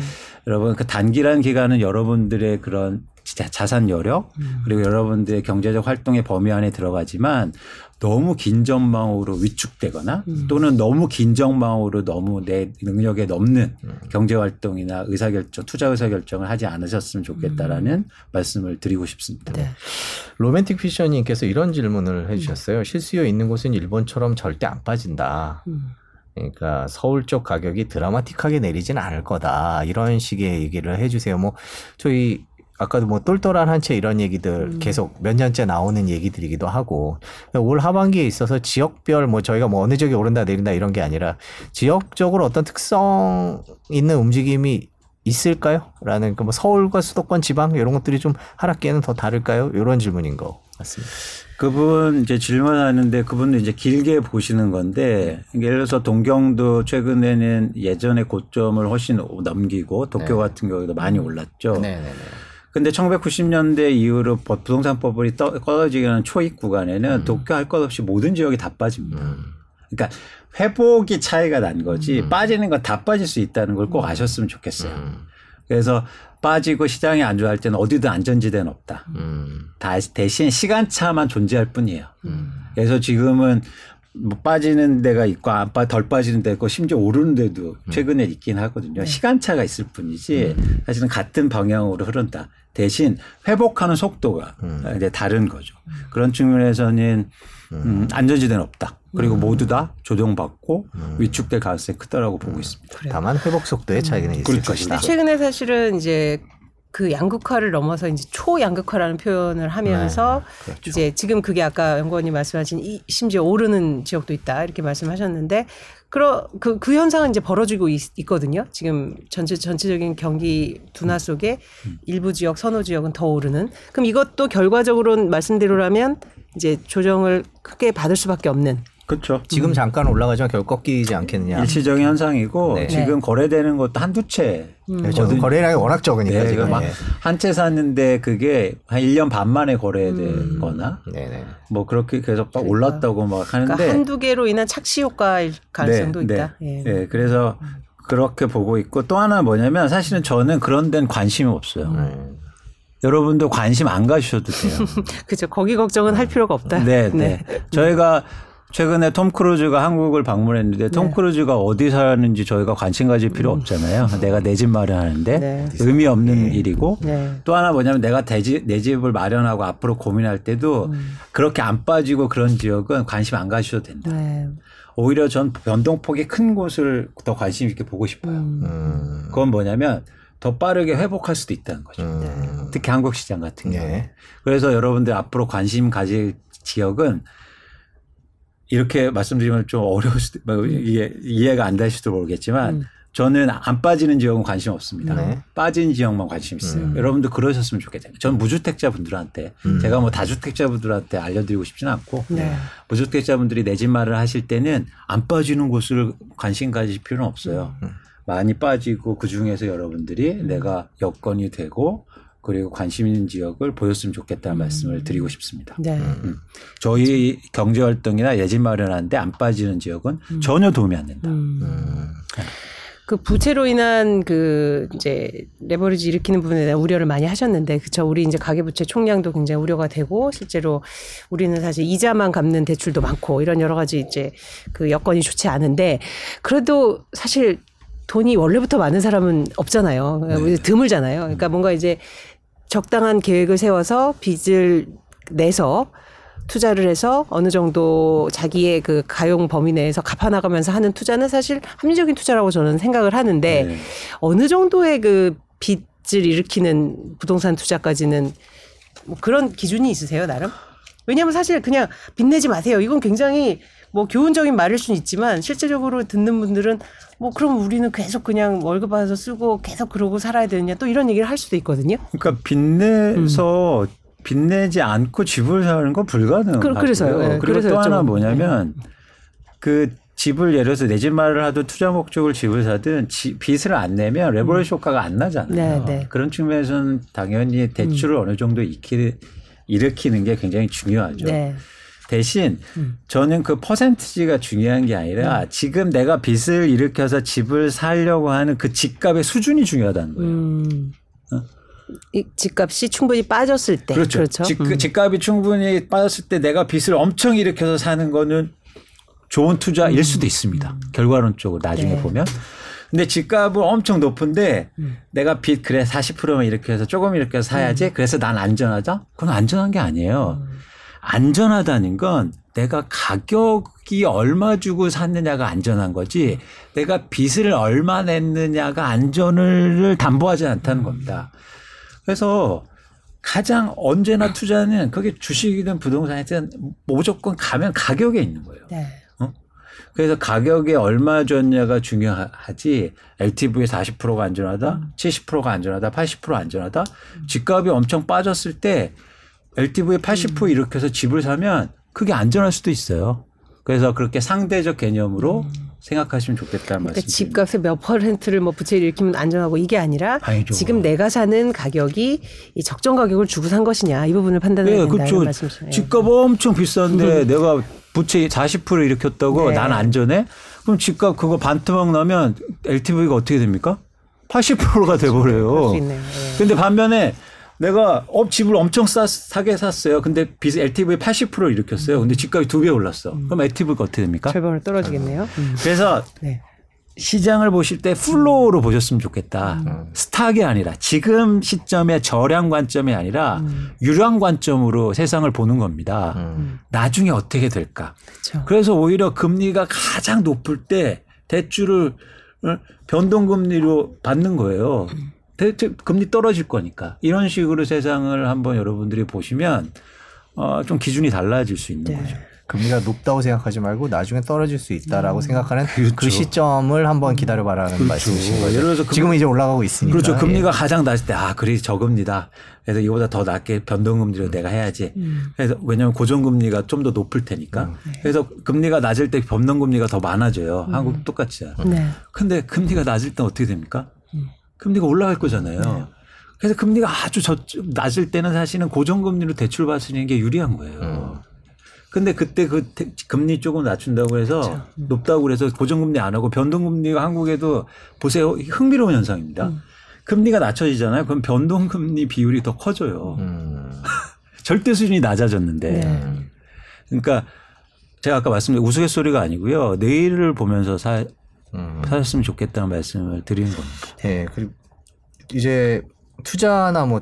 여러분 그 단기란 기간은 여러분들의 그런 자산 여력 그리고 여러분들의 경제적 활동의 범위 안에 들어가지만 너무 긴 전망으로 위축되거나 음. 또는 너무 긴 전망으로 너무 내 능력에 넘는 음. 경제 활동이나 의사 결정, 투자 의사 결정을 하지 않으셨으면 좋겠다라는 음. 말씀을 드리고 싶습니다. 네. 로맨틱 피셔님께서 이런 질문을 해주셨어요. 실수요 있는 곳은 일본처럼 절대 안 빠진다. 음. 그러니까 서울 쪽 가격이 드라마틱하게 내리진 않을 거다. 이런 식의 얘기를 해주세요. 뭐 저희 아까도 뭐 똘똘한 한 채 이런 얘기들 음. 계속 몇 년째 나오는 얘기들이기도 하고 올 하반기에 있어서 지역별 뭐 저희가 뭐 어느 지역이 오른다 내린다 이런 게 아니라 지역적으로 어떤 특성 있는 움직임이 있을까요? 라는 그 뭐 서울과 수도권 지방 이런 것들이 좀 하락기에는 더 다를까요? 이런 질문인 것 같습니다. 그분 이제 질문하는데 그분도 이제 길게 보시는 건데 예를 들어서 동경도 최근에는 예전의 고점을 훨씬 넘기고 도쿄 네. 같은 경우도 많이 올랐죠. 네, 네, 네. 근데 1990년대 이후로 부동산법이 하는 초입 구간에는 음. 도쿄할 것 없이 모든 지역이 다 빠집니다. 음. 그러니까 회복이 차이가 난 거지 음. 빠지는 건 다 빠질 수 있다는 걸 꼭 아셨으면 좋겠어요. 음. 그래서 빠지고 시장이 안 좋아할 때는 어디든 안전지대는 없다. 음. 다 대신 시간차만 존재할 뿐이에요. 음. 그래서 지금은 뭐 빠지는 데가 있고 안 빠, 덜 빠지는 데가 있고 심지어 오르는 데도 최근에 있긴 하거든요. 네. 시간차가 있을 뿐이지 사실은 같은 방향으로 흐른다. 대신 회복하는 속도가 음. 이제 다른 거죠. 그런 측면에서는 음, 안전지대는 없다. 그리고 음. 모두 다 조정받고 음. 위축될 가능성이 크다라고 보고 있습니다. 그래요. 다만 회복 속도의 차이는 있을 그렇죠. 것이다. 최근에 사실은 이제 그 양극화를 넘어서 이제 초양극화라는 표현을 하면서 네, 그렇죠. 이제 지금 그게 아까 연구원님 말씀하신 이 심지어 오르는 지역도 있다 이렇게 말씀하셨는데 그러 그, 그 현상은 이제 벌어지고 있, 거든요 지금 전체 전체적인 경기 둔화 속에 일부 지역 선호 지역은 더 오르는. 그럼 이것도 결과적으로는 말씀대로라면 이제 조정을 크게 받을 수밖에 없는 그렇죠. 지금 잠깐 올라가지만 결국 꺾이지 않겠느냐. 일시적인 현상이고 네. 지금 네. 거래되는 것도 한두 채. 음. 그렇죠. 거래량이 워낙 적으니까 네, 지금 네. 한채 샀는데 그게 한 1년 반 만에 거래되거나 음. 네, 뭐 그렇게 계속 막 그러니까. 올랐다고 막 하는데 그러니까 한두 개로 인한 착시 효과일 가능성도 네, 있다. 네. 예. 그래서 그렇게 보고 있고 또 하나 뭐냐면 사실은 저는 그런 데는 관심이 없어요. 음. 여러분도 관심 안 가셔도 돼요. *laughs* 그렇죠. 거기 걱정은 할 필요가 없다. 네, 네. 저희가 최근에 톰 크루즈가 한국을 방문했는데 톰 네. 크루즈가 어디 사는지 저희가 관심 가질 필요 음. 없잖아요. 내가 내 집 마련하는데 네. 의미 없는 네. 일이고 네. 또 하나 뭐냐면 내가 집, 내 집을 마련하고 앞으로 고민할 때도 음. 그렇게 안 빠지고 그런 지역은 관심 안 가셔도 된다. 네. 오히려 전 변동폭이 큰 곳을 더 관심 있게 보고 싶어요. 음. 그건 뭐냐면 더 빠르게 회복할 수도 있다는 거죠. 음. 특히 한국 시장 같은 경우. 네. 그래서 여러분들 앞으로 관심 가질 지역은 이렇게 말씀드리면 좀 어려울 수도 뭐 이해, 이해가 안 되실지도 모르겠지만 음. 저는 안 빠지는 지역은 관심 없습니다. 네. 빠진 지역만 관심 있어요. 음. 여러분도 그러셨으면 좋겠어요. 전 무주택자분들한테 음. 제가 뭐 다주택자분들한테 알려드리고 싶지는 않고 네. 무주택자분들이 내 집 마련을 하실 때는 안 빠지는 곳을 관심 가질 필요는 없어요. 음. 많이 빠지고 그 중에서 여러분들이 음. 내가 여건이 되고 그리고 관심 있는 지역을 보였으면 좋겠다는 음. 말씀을 드리고 싶습니다. 네. 음. 저희 경제 활동이나 예진 마련하는데 안 빠지는 지역은 음. 전혀 도움이 안 된다. 음. 네. 그 부채로 인한 그 이제 레버리지 일으키는 부분에 대한 우려를 많이 하셨는데 그쵸 우리 이제 가계부채 총량도 굉장히 우려가 되고 실제로 우리는 사실 이자만 갚는 대출도 많고 이런 여러 가지 이제 그 여건이 좋지 않은데 그래도 사실 돈이 원래부터 많은 사람은 없잖아요. 네. 드물잖아요. 그러니까 뭔가 이제 적당한 계획을 세워서 빚을 내서 투자를 해서 어느 정도 자기의 그 가용 범위 내에서 갚아나가면서 하는 투자는 사실 합리적인 투자라고 저는 생각을 하는데 네. 어느 정도의 그 빚을 일으키는 부동산 투자까지는 뭐 그런 기준이 있으세요, 나름? 왜냐하면 사실 그냥 빚내지 마세요. 이건 굉장히 뭐 교훈적인 말일 수는 있지만 실제적으로 듣는 분들은 뭐 그럼 우리는 계속 그냥 월급 받아서 쓰고 계속 그러고 살아야 되느냐 또 이런 얘기를 할 수도 있거든요. 그러니까 빚내서 음. 빚내지 않고 집을 사는 건 불가능하고요. 그, 래서요 네, 그리고 또 하나 뭐냐면 그 집을 예를 들어서 내집 말을 하든 투자 목적을 집을 사든 지, 빚을 안 내면 레버리지 음. 효과가 안 나잖아요. 네, 네. 그런 측면에서는 당연히 대출을 음. 어느 정도 익히, 일으키는 게 굉장히 중요하죠. 네. 대신 음. 저는 그 퍼센트지가 중요한 게 아니라 음. 지금 내가 빚을 일으켜서 집을 살려고 하는 그 집값의 수준이 중요하다는 거예요. 음. 어? 이 집값이 충분히 빠졌을 때. 그렇죠. 그렇죠? 집, 음. 집값이 충분히 빠졌을 때 내가 빚을 엄청 일으켜서 사는 거는 좋은 투자일 음. 수도 있습니다. 결과론적으로 나중에 네. 보면. 근데 집값은 엄청 높은데 음. 내가 빚 그래 40%만 이렇게 해서 조금 이렇게 해서 사야지. 음. 그래서 난 안전하다? 그건 안전한 게 아니에요. 음. 안전하다는 건 내가 가격이 얼마 주고 샀느냐가 안전한 거지 내가 빚을 얼마 냈느냐가 안전을 담보하지 않다는 겁니다. 그래서 가장 언제나 투자는 그게 주식이든 부동산이든 무조건 가면 가격에 있는 거예요. 네. 그래서 가격에 얼마 줬냐가 중요하지 LTV에 40%가 안전하다, 음. 70%가 안전하다, 80% 안전하다. 음. 집값이 엄청 빠졌을 때 LTV에 80% 음. 이렇게 해서 집을 사면 그게 안전할 수도 있어요. 그래서 그렇게 상대적 개념으로 음. 생각하시면 좋겠다는 그러니까 말씀. 집값의 몇 퍼센트를 뭐 부채를 일으키면 안전하고 이게 아니라 아니죠. 지금 내가 사는 가격이 이 적정 가격을 주고 산 것이냐 이 부분을 판단해야 네, 된다 그렇죠. 말씀이시죠. 집값 엄청 비싼데 내가 부채 40% 일으켰다고 네. 난 안전해? 그럼 집값 그거 반토막 나면 LTV가 어떻게 됩니까? 80%가 돼버려요. 네. 근데 반면에 내가 업 집을 엄청 싸, 사게 샀어요. 근데 빚 LTV 80% 일으켰어요. 근데 집값이 두 배 올랐어. 음. 그럼 LTV가 어떻게 됩니까? 절반으로 떨어지겠네요. 음. 그래서 네. 시장을 보실 때 flow로 보셨으면 좋겠다. 음. stock이 아니라 지금 시점의 저량 관점이 아니라 음. 유량 관점으로 세상을 보는 겁니다. 음. 나중에 어떻게 될까? 그쵸. 그래서 오히려 금리가 가장 높을 때 대출을 어, 변동금리로 받는 거예요. 대출 금리 떨어질 거니까 이런 식으로 세상을 한번 여러분들이 보시면 어, 좀 기준이 달라질 수 있는 네. 거죠. 금리가 높다고 생각하지 말고 나중에 떨어질 수 있다라고 음. 생각하는 그렇죠. 그 시점을 한번 기다려봐라는 그렇죠. 말씀이신 거죠. 예를 들어서 지금 이제 올라가고 있으니까. 그렇죠. 금리가 예. 가장 낮을 때 아, 그래 저금리다. 그래서 이거보다 더 낮게 변동금리로 음. 내가 해야지. 음. 그래서 왜냐하면 고정금리가 좀 더 높을 테니까. 음. 네. 그래서 금리가 낮을 때 변동금리가 더 많아져요. 음. 한국 똑같이. 네. 근데 금리가 낮을 때 어떻게 됩니까? 음. 금리가 올라갈 거잖아요. 네. 그래서 금리가 아주 저 낮을 때는 사실은 고정금리로 대출 받으시는 게 유리한 거예요. 근데 그때 그 금리 조금 낮춘다고 해서 그렇죠. 높다고 그래서 고정금리 안 하고 변동금리가 한국에도 보세요 흥미로운 현상입니다. 음. 금리가 낮춰지잖아요. 그럼 변동금리 비율이 더 커져요. 음. *laughs* 절대 수준이 낮아졌는데. 네. 그러니까 제가 아까 말씀드린 우스갯소리가 아니고요. 내일을 보면서 사, 음. 사셨으면 좋겠다는 말씀을 드리는 겁니다. 네. 그리고 이제 투자나 뭐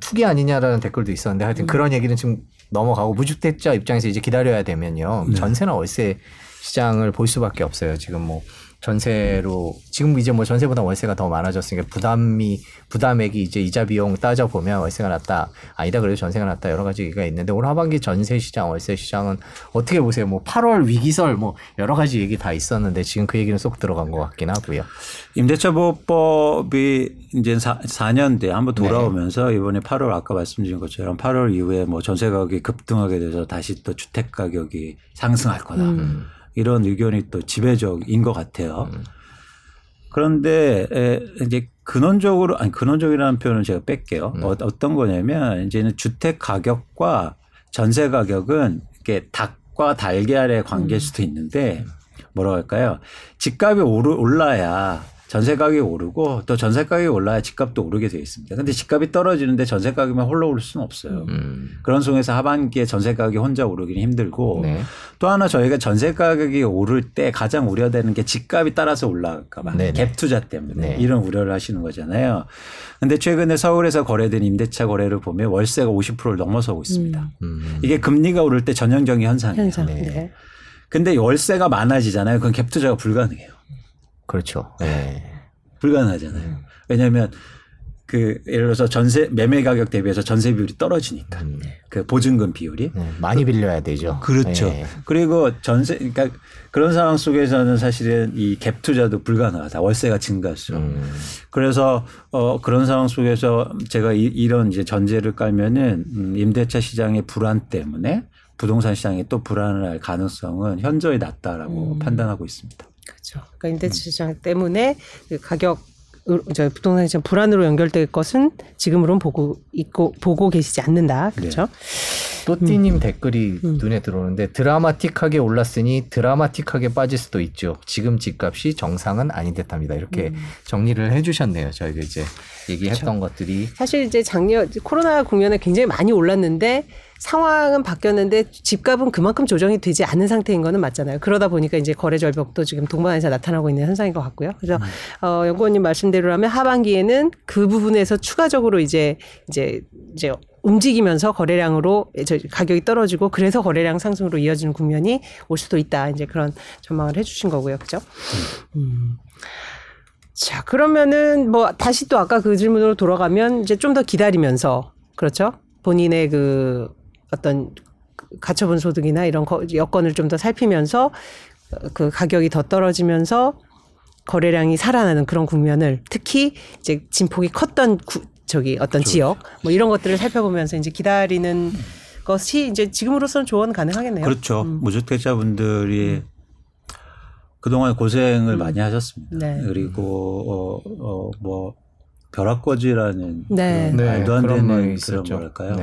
투기 아니냐라는 댓글도 있었는데 하여튼 음. 그런 얘기는 지금 넘어가고 무주택자 입장에서 이제 기다려야 되면요. 네. 전세나 월세 시장을 볼 수밖에 없어요. 지금 뭐 전세로 지금 이제 뭐 전세보다 월세가 더 많아졌으니까 부담이 부담액이 이제 이자 비용 따져 보면 월세가 낫다 아니다 그래도 전세가 낫다 여러 가지 얘기가 있는데 올 하반기 전세 시장 월세 시장은 어떻게 보세요 뭐 8월 위기설 뭐 여러 가지 얘기 다 있었는데 지금 그 얘기는 쏙 들어간 것 같긴 하고요 임대차 보호법이 이제 4, 4년 뒤에 한번 돌아오면서 네. 이번에 8월 아까 말씀드린 것처럼 8월 이후에 뭐 전세 가격이 급등하게 돼서 다시 또 주택 가격이 상승할 거다. 음. 이런 의견이 또 지배적인 것 같아요. 음. 그런데 이제 근원적으로 아니 근원적이라는 표현은 제가 뺄게요. 음. 어, 어떤 거냐면 이제는 주택 가격과 전세 가격은 이게 닭과 달걀의 관계일 음. 수도 있는데 뭐라고 할까요? 집값이 올라야 전세 가격이 오르고 또 전세 가격이 올라야 집값도 오르게 되어 있습니다. 근데 집값이 떨어지는데 전세 가격만 홀로 오를 수는 없어요. 음. 그런 속에서 하반기에 전세 가격이 혼자 오르기는 힘들고 네. 또 하나 저희가 전세 가격이 오를 때 가장 우려되는 게 집값이 따라서 올라갈까 봐. 네, 네. 갭 투자 때문에 네. 이런 우려를 하시는 거잖아요. 근데 최근에 서울에서 거래된 임대차 거래를 보면 월세가 50%를 넘어서고 있습니다. 음. 음. 이게 금리가 오를 때 전형적인 현상이에요. 현상. 네. 근데 월세가 많아지잖아요. 그건 갭 투자가 불가능해요. 그렇죠. 네. 불가능하잖아요. 왜냐하면 그 예를 들어서 전세 매매 가격 대비해서 전세 비율이 떨어지니까 음. 그 보증금 비율이 네, 많이 빌려야 되죠. 그렇죠. 네. 그리고 전세 그러니까 그런 상황 속에서는 사실은 이 갭 투자도 불가능하다. 월세가 증가할수록. 음. 그래서 어 그런 상황 속에서 제가 이, 이런 이제 전제를 깔면은 음, 임대차 시장의 불안 때문에 부동산 시장이 또 불안할 가능성은 현저히 낮다라고 음. 판단하고 있습니다. 그렇죠. 그러니까 임대차 시장 때문에 그 가격 저 부동산 시장 불안으로 연결될 것은 지금으로는 보고 있고 보고 계시지 않는다. 그렇죠. 네. 또띠님 음. 댓글이 음. 눈에 들어오는데 드라마틱하게 올랐으니 드라마틱하게 빠질 수도 있죠. 지금 집값이 정상은 아닌 듯합니다. 이렇게 음. 정리를 해주셨네요. 저희가 이제 얘기했던 그렇죠. 것들이 사실 이제 작년 코로나 국면에 굉장히 많이 올랐는데 상황은 바뀌었는데 집값은 그만큼 조정이 되지 않은 상태인 거는 맞잖아요. 그러다 보니까 이제 거래 절벽도 지금 동반해서 나타나고 있는 현상인 것 같고요. 그래서 음. 어 연구원님 말씀대로라면 하반기에는 그 부분에서 추가적으로 이제 이제 이제 움직이면서 거래량으로 가격이 떨어지고 그래서 거래량 상승으로 이어지는 국면이 올 수도 있다. 이제 그런 전망을 해주신 거고요. 그죠? 음. 음. 자, 그러면은 뭐 다시 또 아까 그 질문으로 돌아가면 이제 좀 더 기다리면서 그렇죠? 본인의 그 어떤 가처분 소득이나 이런 여건을 좀 더 살피면서 그 가격이 더 떨어지면서 거래량이 살아나는 그런 국면을 특히 이제 진폭이 컸던 구, 저기 어떤 그렇죠. 지역 뭐 이런 것들을 살펴보면서 이제 기다리는 것이 이제 지금으로서는 조언 가능하겠네요. 그렇죠. 음. 무주택자분들이 음. 그동안 고생을 음. 많이 하셨습니다. 네. 그리고 어, 어, 뭐 벼락거지라는 네. 네. 말도 안 되는 그런, 그런 뭐랄까요.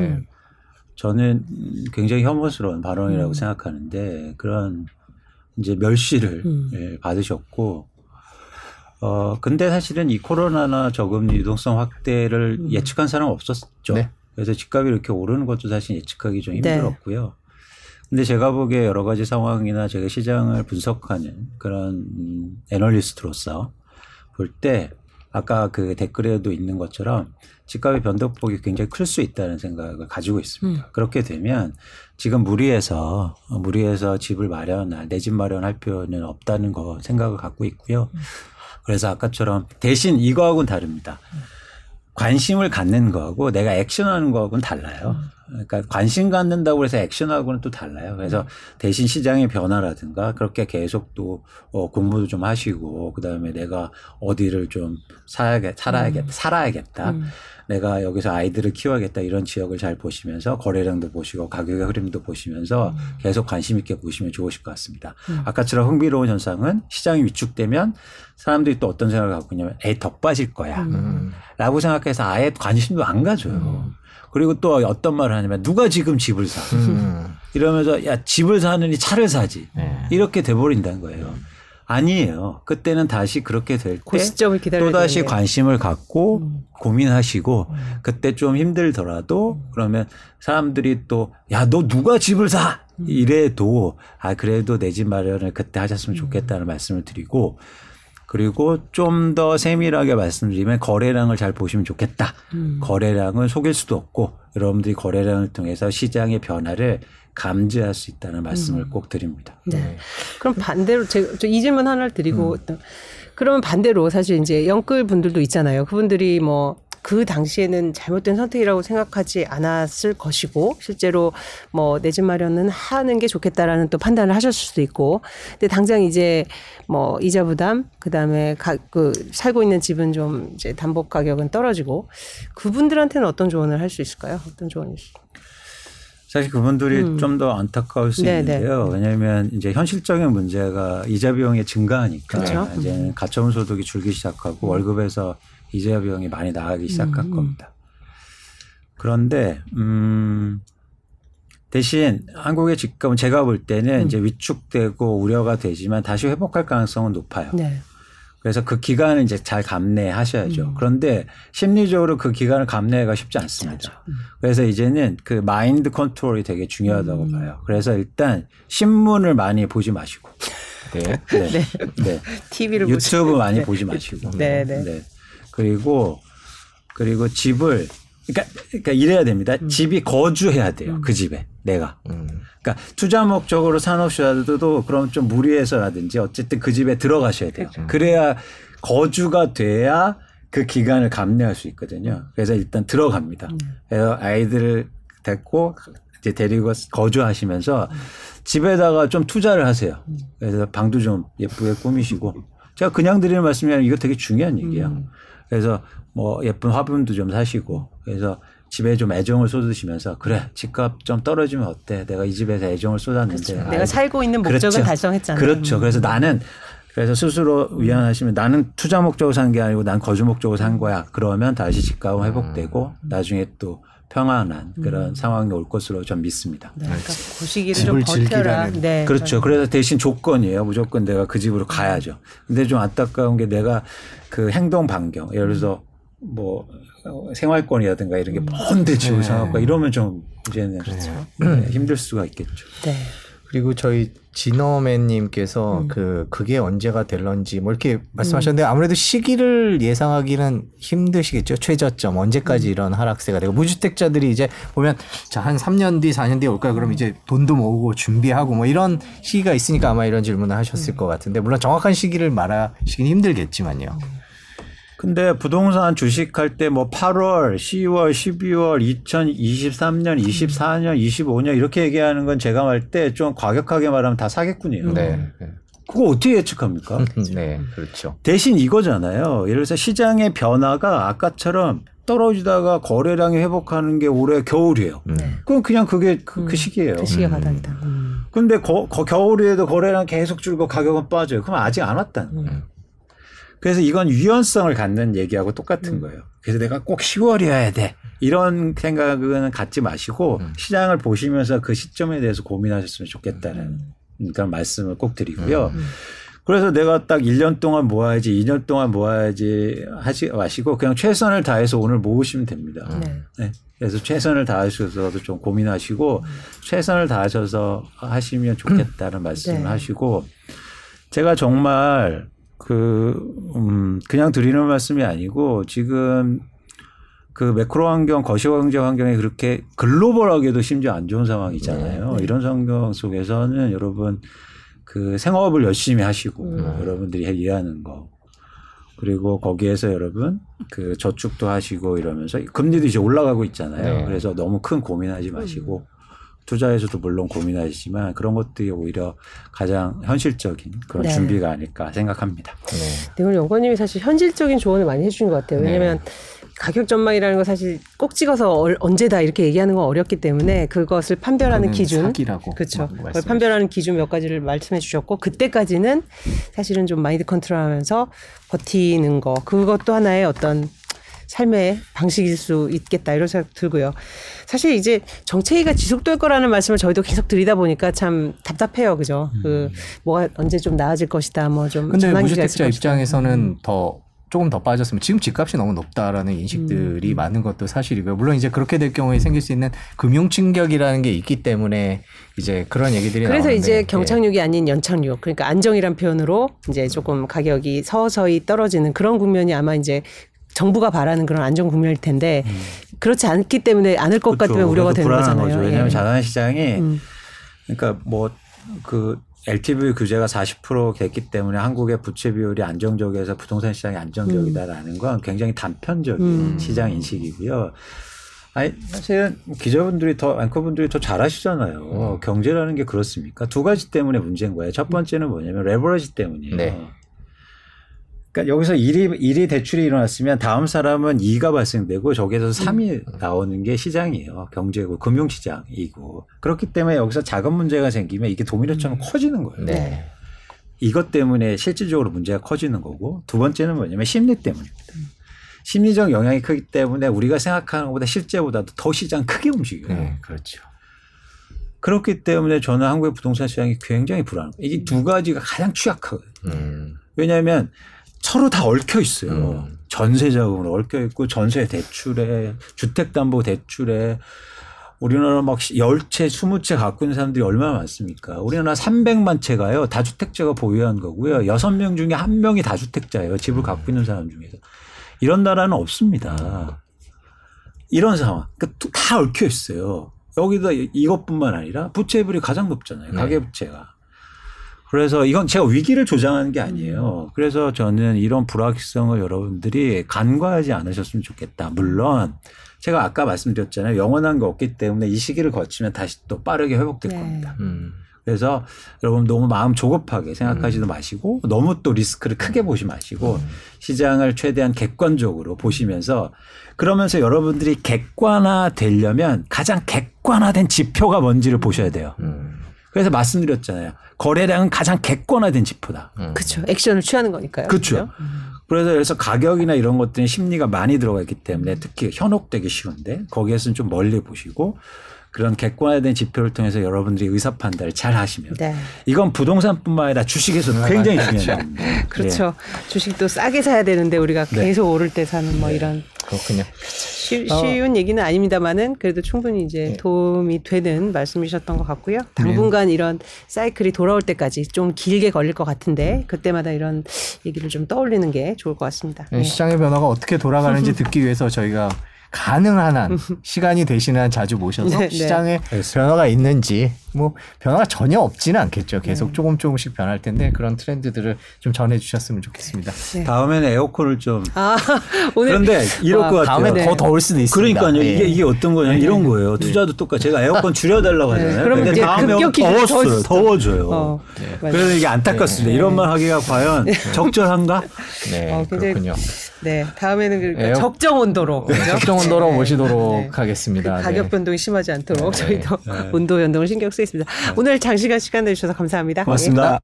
네. 저는 굉장히 혐오스러운 발언이라고 음. 생각하는데 그런 이제 멸시를 음. 예, 받으셨고 어 근데 사실은 이 코로나나 저금리 유동성 확대를 음. 예측한 사람 은 없었죠. 네. 그래서 집값이 이렇게 오르는 것도 사실 예측하기 좀 네. 힘들었고요. 네. 근데 제가 보기에 여러 가지 상황이나 제가 시장을 분석하는 그런 음, 애널리스트로서 볼 때 아까 그 댓글에도 있는 것처럼 집값의 변동폭이 굉장히 클 수 있다는 생각을 가지고 있습니다. 음. 그렇게 되면 지금 무리해서 무리해서 집을 마련할 내 집 마련할 필요는 없다는 거 생각을 갖고 있고요. 음. 그래서 아까처럼 대신 이거하고는 다릅니다. 관심을 갖는 거하고 내가 액션하는 거하고는 달라요. 그러니까 관심 갖는다고 해서 액션하고는 또 달라요. 그래서 대신 시장의 변화라든가 그렇게 계속 또 어, 공부도 좀 하시고 그다음에 내가 어디를 좀 살아야겠, 살아야겠, 음. 살아야겠다. 음. 내가 여기서 아이들을 키워야겠다 이런 지역을 잘 보시면서 거래량도 보시고 가격의 흐름도 보시면서 음. 계속 관심 있게 보시면 좋으실 것 같습니다. 음. 아까처럼 흥미로운 현상은 시장이 위축되면 사람들이 또 어떤 생각을 갖고 있냐면 애더 빠질 거야 음. 라고 생각해서 아예 관심도 안 가져요. 음. 그리고 또 어떤 말을 하냐면 누가 지금 집을 사 음. 이러면서 야 집을 사느니 차를 사지 네. 이렇게 돼버린다는 거예요. 아니에요. 그때는 다시 그렇게 될 때 또 다시 관심을 갖고 음. 고민하시고 음. 그때 좀 힘들더라도 음. 그러면 사람들이 또 야 너 누가 집을 사 음. 이래도 아 그래도 내 집 마련을 그때 하셨으면 좋겠다는 음. 말씀을 드리고 그리고 좀 더 세밀하게 말씀드리면 거래량을 잘 보시면 좋겠다. 음. 거래량을 속일 수도 없고 여러분들이 거래량을 통해서 시장의 변화를 감지할 수 있다는 말씀을 음. 꼭 드립니다. 네. 네. 그럼 반대로 제가 이 질문 하나를 드리고 음. 그러면 반대로 사실 이제 영끌 분들도 있잖아요. 그분들이 뭐 그 당시에는 잘못된 선택이라고 생각하지 않았을 것이고 실제로 뭐 내 집 마련은 하는 게 좋겠다라는 또 판단을 하셨을 수도 있고 근데 당장 이제 뭐 이자 부담 그다음에 가, 그 살고 있는 집은 좀 이제 담보 가격은 떨어지고 그분들한테는 어떤 조언을 할 수 있을까요? 어떤 조언이 있을까요? 사실 그분들이 음. 좀더 안타까울 수 네네. 있는데요. 왜냐하면 이제 현실적인 문제가 이자 비용이 증가하니까 그렇죠? 이제 음. 가처분 소득이 줄기 시작하고 음. 월급에서 이자 비용이 많이 나가기 시작할 음. 겁니다. 그런데 음 대신 한국의 집값은 제가 볼 때는 음. 이제 위축되고 우려가 되지만 다시 회복할 가능성은 높아요. 네. 그래서 그 기간을 이제 잘 감내하셔야죠. 음. 그런데 심리적으로 그 기간을 감내가 쉽지 않습니다. 음. 그래서 이제는 그 마인드 컨트롤이 되게 중요하다고 음. 봐요. 그래서 일단 신문을 많이 보지 마시고. 네. 네. 네. 네. TV를 유튜브 보시... 많이 네. 보지 마시고. 네, 네. 네. 그리고 그리고 집을 그러니까, 그러니까 이래야 됩니다. 음. 집이 거주해야 돼요. 음. 그 집에 내가. 음. 그러니까 투자 목적으로 산업시설도 그럼 좀 무리해서라든지 어쨌든 그 집에 들어가셔야 돼요. 그렇죠. 그래야 거주가 돼야 그 기간을 감내할 수 있거든요. 그래서 일단 들어갑니다. 음. 그래서 아이들을 데리고 이제 데리고 거주하시면서 음. 집에다가 좀 투자를 하세요. 음. 그래서 방도 좀 예쁘게 꾸미시고 제가 그냥 드리는 말씀이 아니라 이거 되게 중요한 얘기예요. 음. 그래서 뭐 예쁜 화분도 좀 사시고 그래서 집에 좀 애정을 쏟으시면서 그래 집값 좀 떨어지면 어때? 내가 이 집에서 애정을 쏟았는데 그렇죠. 내가 살고 있는 목적을 그렇죠. 달성했잖아요. 그렇죠. 그래서 음. 나는 그래서 스스로 위안하시면 나는 투자 목적으로 산 게 아니고 난 거주 목적으로 산 거야. 그러면 다시 집값은 회복되고 음. 나중에 또 평안한 그런 음. 상황이 올 것으로 좀 믿습니다. 네, 그러니까 그 시기를 좀 버텨라. 네, 그렇죠. 그래서 대신 조건이에요. 무조건 내가 그 집으로 가야죠. 근데 좀 안타까운 게 내가 그 행동 반경, 예를 들어서 뭐 생활권이라든가 이런 게 음. 먼데 지고 생각과 이러면 좀 이제는 그렇죠. 네, 힘들 수가 있겠죠. 네. 그리고 저희 진어맨님께서 음. 그 그게 언제가 될런지 뭐 이렇게 말씀하셨는데 음. 아무래도 시기를 예상하기는 힘드시겠죠 최저점 언제까지 음. 이런 하락세가 되고 무주택자들이 이제 보면 자 한 3년 뒤 4년 뒤에 올까요 그럼 이제 돈도 모으고 준비하고 뭐 이런 시기가 있으니까 아마 이런 질문을 하셨을 음. 것 같은데 물론 정확한 시기를 말하시긴 힘들겠지만요. 음. 근데 부동산 주식할 때 뭐 8월, 10월, 12월, 2023년, 24년, 25년 이렇게 얘기하는 건 제가 말때좀 과격하게 말하면 다 사기꾼이에요. 네. 그거 어떻게 예측합니까? *laughs* 네, 그렇죠. 대신 이거잖아요. 예를 들어서 시장의 변화가 아까처럼 떨어지다가 거래량이 회복하는 게 올해 겨울이에요. 네. 그럼 그냥 그게 그, 그 음, 그 시기예요. 그 시기가 바닥이다. 음. 근데 거, 거, 겨울에도 거래량 계속 줄고 가격은 빠져요. 그럼 아직 안 왔다는 거예요. 음. 그래서 이건 유연성을 갖는 얘기하고 똑같은 음. 거예요. 그래서 내가 꼭 10월이어야 돼. 이런 생각은 갖지 마시고 음. 시장을 보시면서 그 시점에 대해서 고민하셨으면 좋겠다는 음. 그런 말씀을 꼭 드리고요. 음. 그래서 내가 딱 1년 동안 모아야지, 2년 동안 모아야지 하지 마시고 그냥 최선을 다해서 오늘 모으시면 됩니다. 네. 네. 그래서 최선을 다하셔서도 좀 고민하시고 음. 최선을 다하셔서 하시면 좋겠다는 *clears throat* 말씀을 네. 하시고 제가 정말 그, 음, 그냥 드리는 말씀이 아니고 지금 그 매크로 환경, 거시경 제 환경이 그렇게 글로벌하게도 심지어 안 좋은 상황이잖아요. 네, 네. 이런 상황 속에서는 여러분 그 생업을 열심히 하시고 음. 여러분들이 일하는 거 그리고 거기에서 여러분 그 저축도 하시고 이러면서 금리도 이제 올라가고 있잖아요. 네. 그래서 너무 큰 고민하지 마시고 음. 투자에서도 물론 고민하시지만 그런 것들이 오히려 가장 현실적인 그런 네. 준비가 아닐까 생각합니다. 네. 네, 오늘 연구원님이 사실 현실적인 조언을 많이 해주신 것 같아요. 왜냐하면 네. 가격 전망이라는 거 사실 꼭 찍어서 언제다 이렇게 얘기하는 건 어렵기 때문에 그것을 판별하는 기준, 사기라고 그렇죠. 그걸 판별하는 기준 몇 가지를 말씀해 주셨고 그때까지는 사실은 좀 마인드 컨트롤하면서 버티는 거 그것도 하나의 어떤 삶의 방식일 수 있겠다 이런 생각 들고요. 사실 이제 정체기가 지속될 거라는 말씀을 저희도 계속 드리다 보니까 참 답답해요, 그죠? 그 음. 그 뭐가 언제 좀 나아질 것이다, 뭐 좀. 근데 무주택자 입장에서는 음. 더 조금 더 빠졌으면 지금 집값이 너무 높다라는 인식들이 음. 많은 것도 사실이고요. 물론 이제 그렇게 될 경우에 생길 수 있는 금융 충격이라는 게 있기 때문에 이제 그런 얘기들이 그래서 나오는데, 이제 경착륙이 예. 아닌 연착륙 그러니까 안정이란 표현으로 이제 조금 가격이 서서히 떨어지는 그런 국면이 아마 이제 정부가 바라는 그런 안정 국면일 텐데 음. 그렇지 않기 때문에 않을 것 그렇죠. 같으면 우려가 되는 거잖아요. 거죠. 왜냐하면 예. 자산 시장이 음. 그러니까 뭐 그 LTV 규제가 40% 됐기 때문에 한국의 부채 비율이 안정적이어서 부동산 시장이 안정적이다라는 건 굉장히 단편적인 음. 시장 인식이고요. 아니 사실은 기자분들이 더 앵커분들이 더 잘하시잖아요. 음. 경제라는 게 그렇습니까? 두 가지 때문에 문제인 거예요. 첫 번째는 뭐냐면 레버리지 때문이에요. 네. 그러니까 여기서 일이일이 대출이 일어났으면 다음 사람은 이가 발생되고 저기에서 삼이 음. 나오는 게 시장이에요. 경제고 금융시장이고. 그렇기 때문에 여기서 작은 문제가 생기면 이게 도미노처럼 음. 커지는 거예요. 네. 이것 때문에 실질적으로 문제가 커지는 거고 두 번째는 뭐냐면 심리 때문입니다. 심리적 영향이 크기 때문에 우리가 생각하는 것보다 실제보다도 더 시장 크게 움직여요. 네, 그렇죠. 그렇기 때문에 저는 한국의 부동산 시장이 굉장히 불안해요. 이게 두 가지가 가장 취약하거든요. 음. 왜냐하면 서로 다 얽혀 있어요. 음. 전세 자금으로 얽혀 있고 전세 대출에 주택담보 대출에 우리나라 막 10채, 20채 갖고 있는 사람들이 얼마나 많습니까? 우리나라 300만 채가요. 다주택자가 보유한 거고요. 6명 중에 1명이 다주택자예요. 집을 음. 갖고 있는 사람 중에서. 이런 나라는 없습니다. 이런 상황. 그러니까 다 얽혀 있어요. 여기다 이것뿐만 아니라 부채비율이 가장 높잖아요. 네. 가계부채가. 그래서 이건 제가 위기를 조장하는 게 아니에요. 그래서 저는 이런 불확실성을 여러분들이 간과하지 않으셨으면 좋겠다. 물론 제가 아까 말씀드렸잖아요. 영원한 게 없기 때문에 이 시기를 거치면 다시 또 빠르게 회복될 네. 겁니다. 음. 그래서 여러분 너무 마음 조급하게 생각하지도 마시고 너무 또 리스크를 크게 보지 마시고 시장을 최대한 객관적으로 보시면서 그러면서 여러분들이 객관화 되려면 가장 객관화된 지표가 뭔지를 보셔야 돼요. 음. 그래서 말씀드렸잖아요. 거래량은 가장 객관화된 지표다. 그렇죠. 액션을 취하는 거니까요. 그렇죠. 그래서 그래서 가격이나 이런 것들은 심리가 많이 들어가 있기 때문에 특히 현혹되기 쉬운데 거기에서는 좀 멀리 보시고 그런 객관화된 지표를 통해서 여러분들이 의사 판단을 잘 하시면 네. 이건 부동산뿐만 아니라 주식에서도 굉장히 중요한 겁니다. *laughs* 그렇죠. 주식도 싸게 사야 되는데 우리가 네. 계속 오를 때 사는 뭐 이런 그렇군요. 쉬, 어. 쉬운 얘기는 아닙니다만은 그래도 충분히 이제 네. 도움이 되는 말씀이셨던 것 같고요. 당분간 이런 사이클이 돌아올 때까지 좀 길게 걸릴 것 같은데 그때마다 이런 얘기를 좀 떠올리는 게 좋을 것 같습니다. 네, 네. 시장의 변화가 어떻게 돌아가는지 *laughs* 듣기 위해서 저희가 가능한 한 *laughs* 시간이 되시는 한 자주 모셔서 네, 네. 시장에 알겠습니다. 변화가 있는지 뭐 변화가 전혀 없지는 않겠죠. 계속 조금 조금씩 변할 텐데 그런 트렌드들을 좀 전해 주셨으면 좋겠습니다. 다음에는 에어컨을 좀아 *laughs* 오늘 그런데 이럴 와, 것 같아요. 다음에 네. 더 더울 수도 있습니다. 그러니까요. 예. 이게 이게 어떤 거냐 이런 거예요. 투자도 똑같. 제가 에어컨 줄여달라고 하잖아요. 네. 그러면 이제 다음에. 더워지죠. 더워져요. 어. 그래서 이게 안타깝습니다. 이런 말 하기가 과연 적절한가? 네, 어, 그렇군요. 네 다음에는 그러니까 에어- 적정 온도로 네, 그죠? 적정 온도로 네. 모시도록 네. 하겠습니다. 그 가격 네. 변동이 심하지 않도록 네. 저희도 네. *laughs* 온도 변동을 신경 쓰겠습니다. 오늘 장시간 시간 내주셔서 감사합니다. 고맙습니다.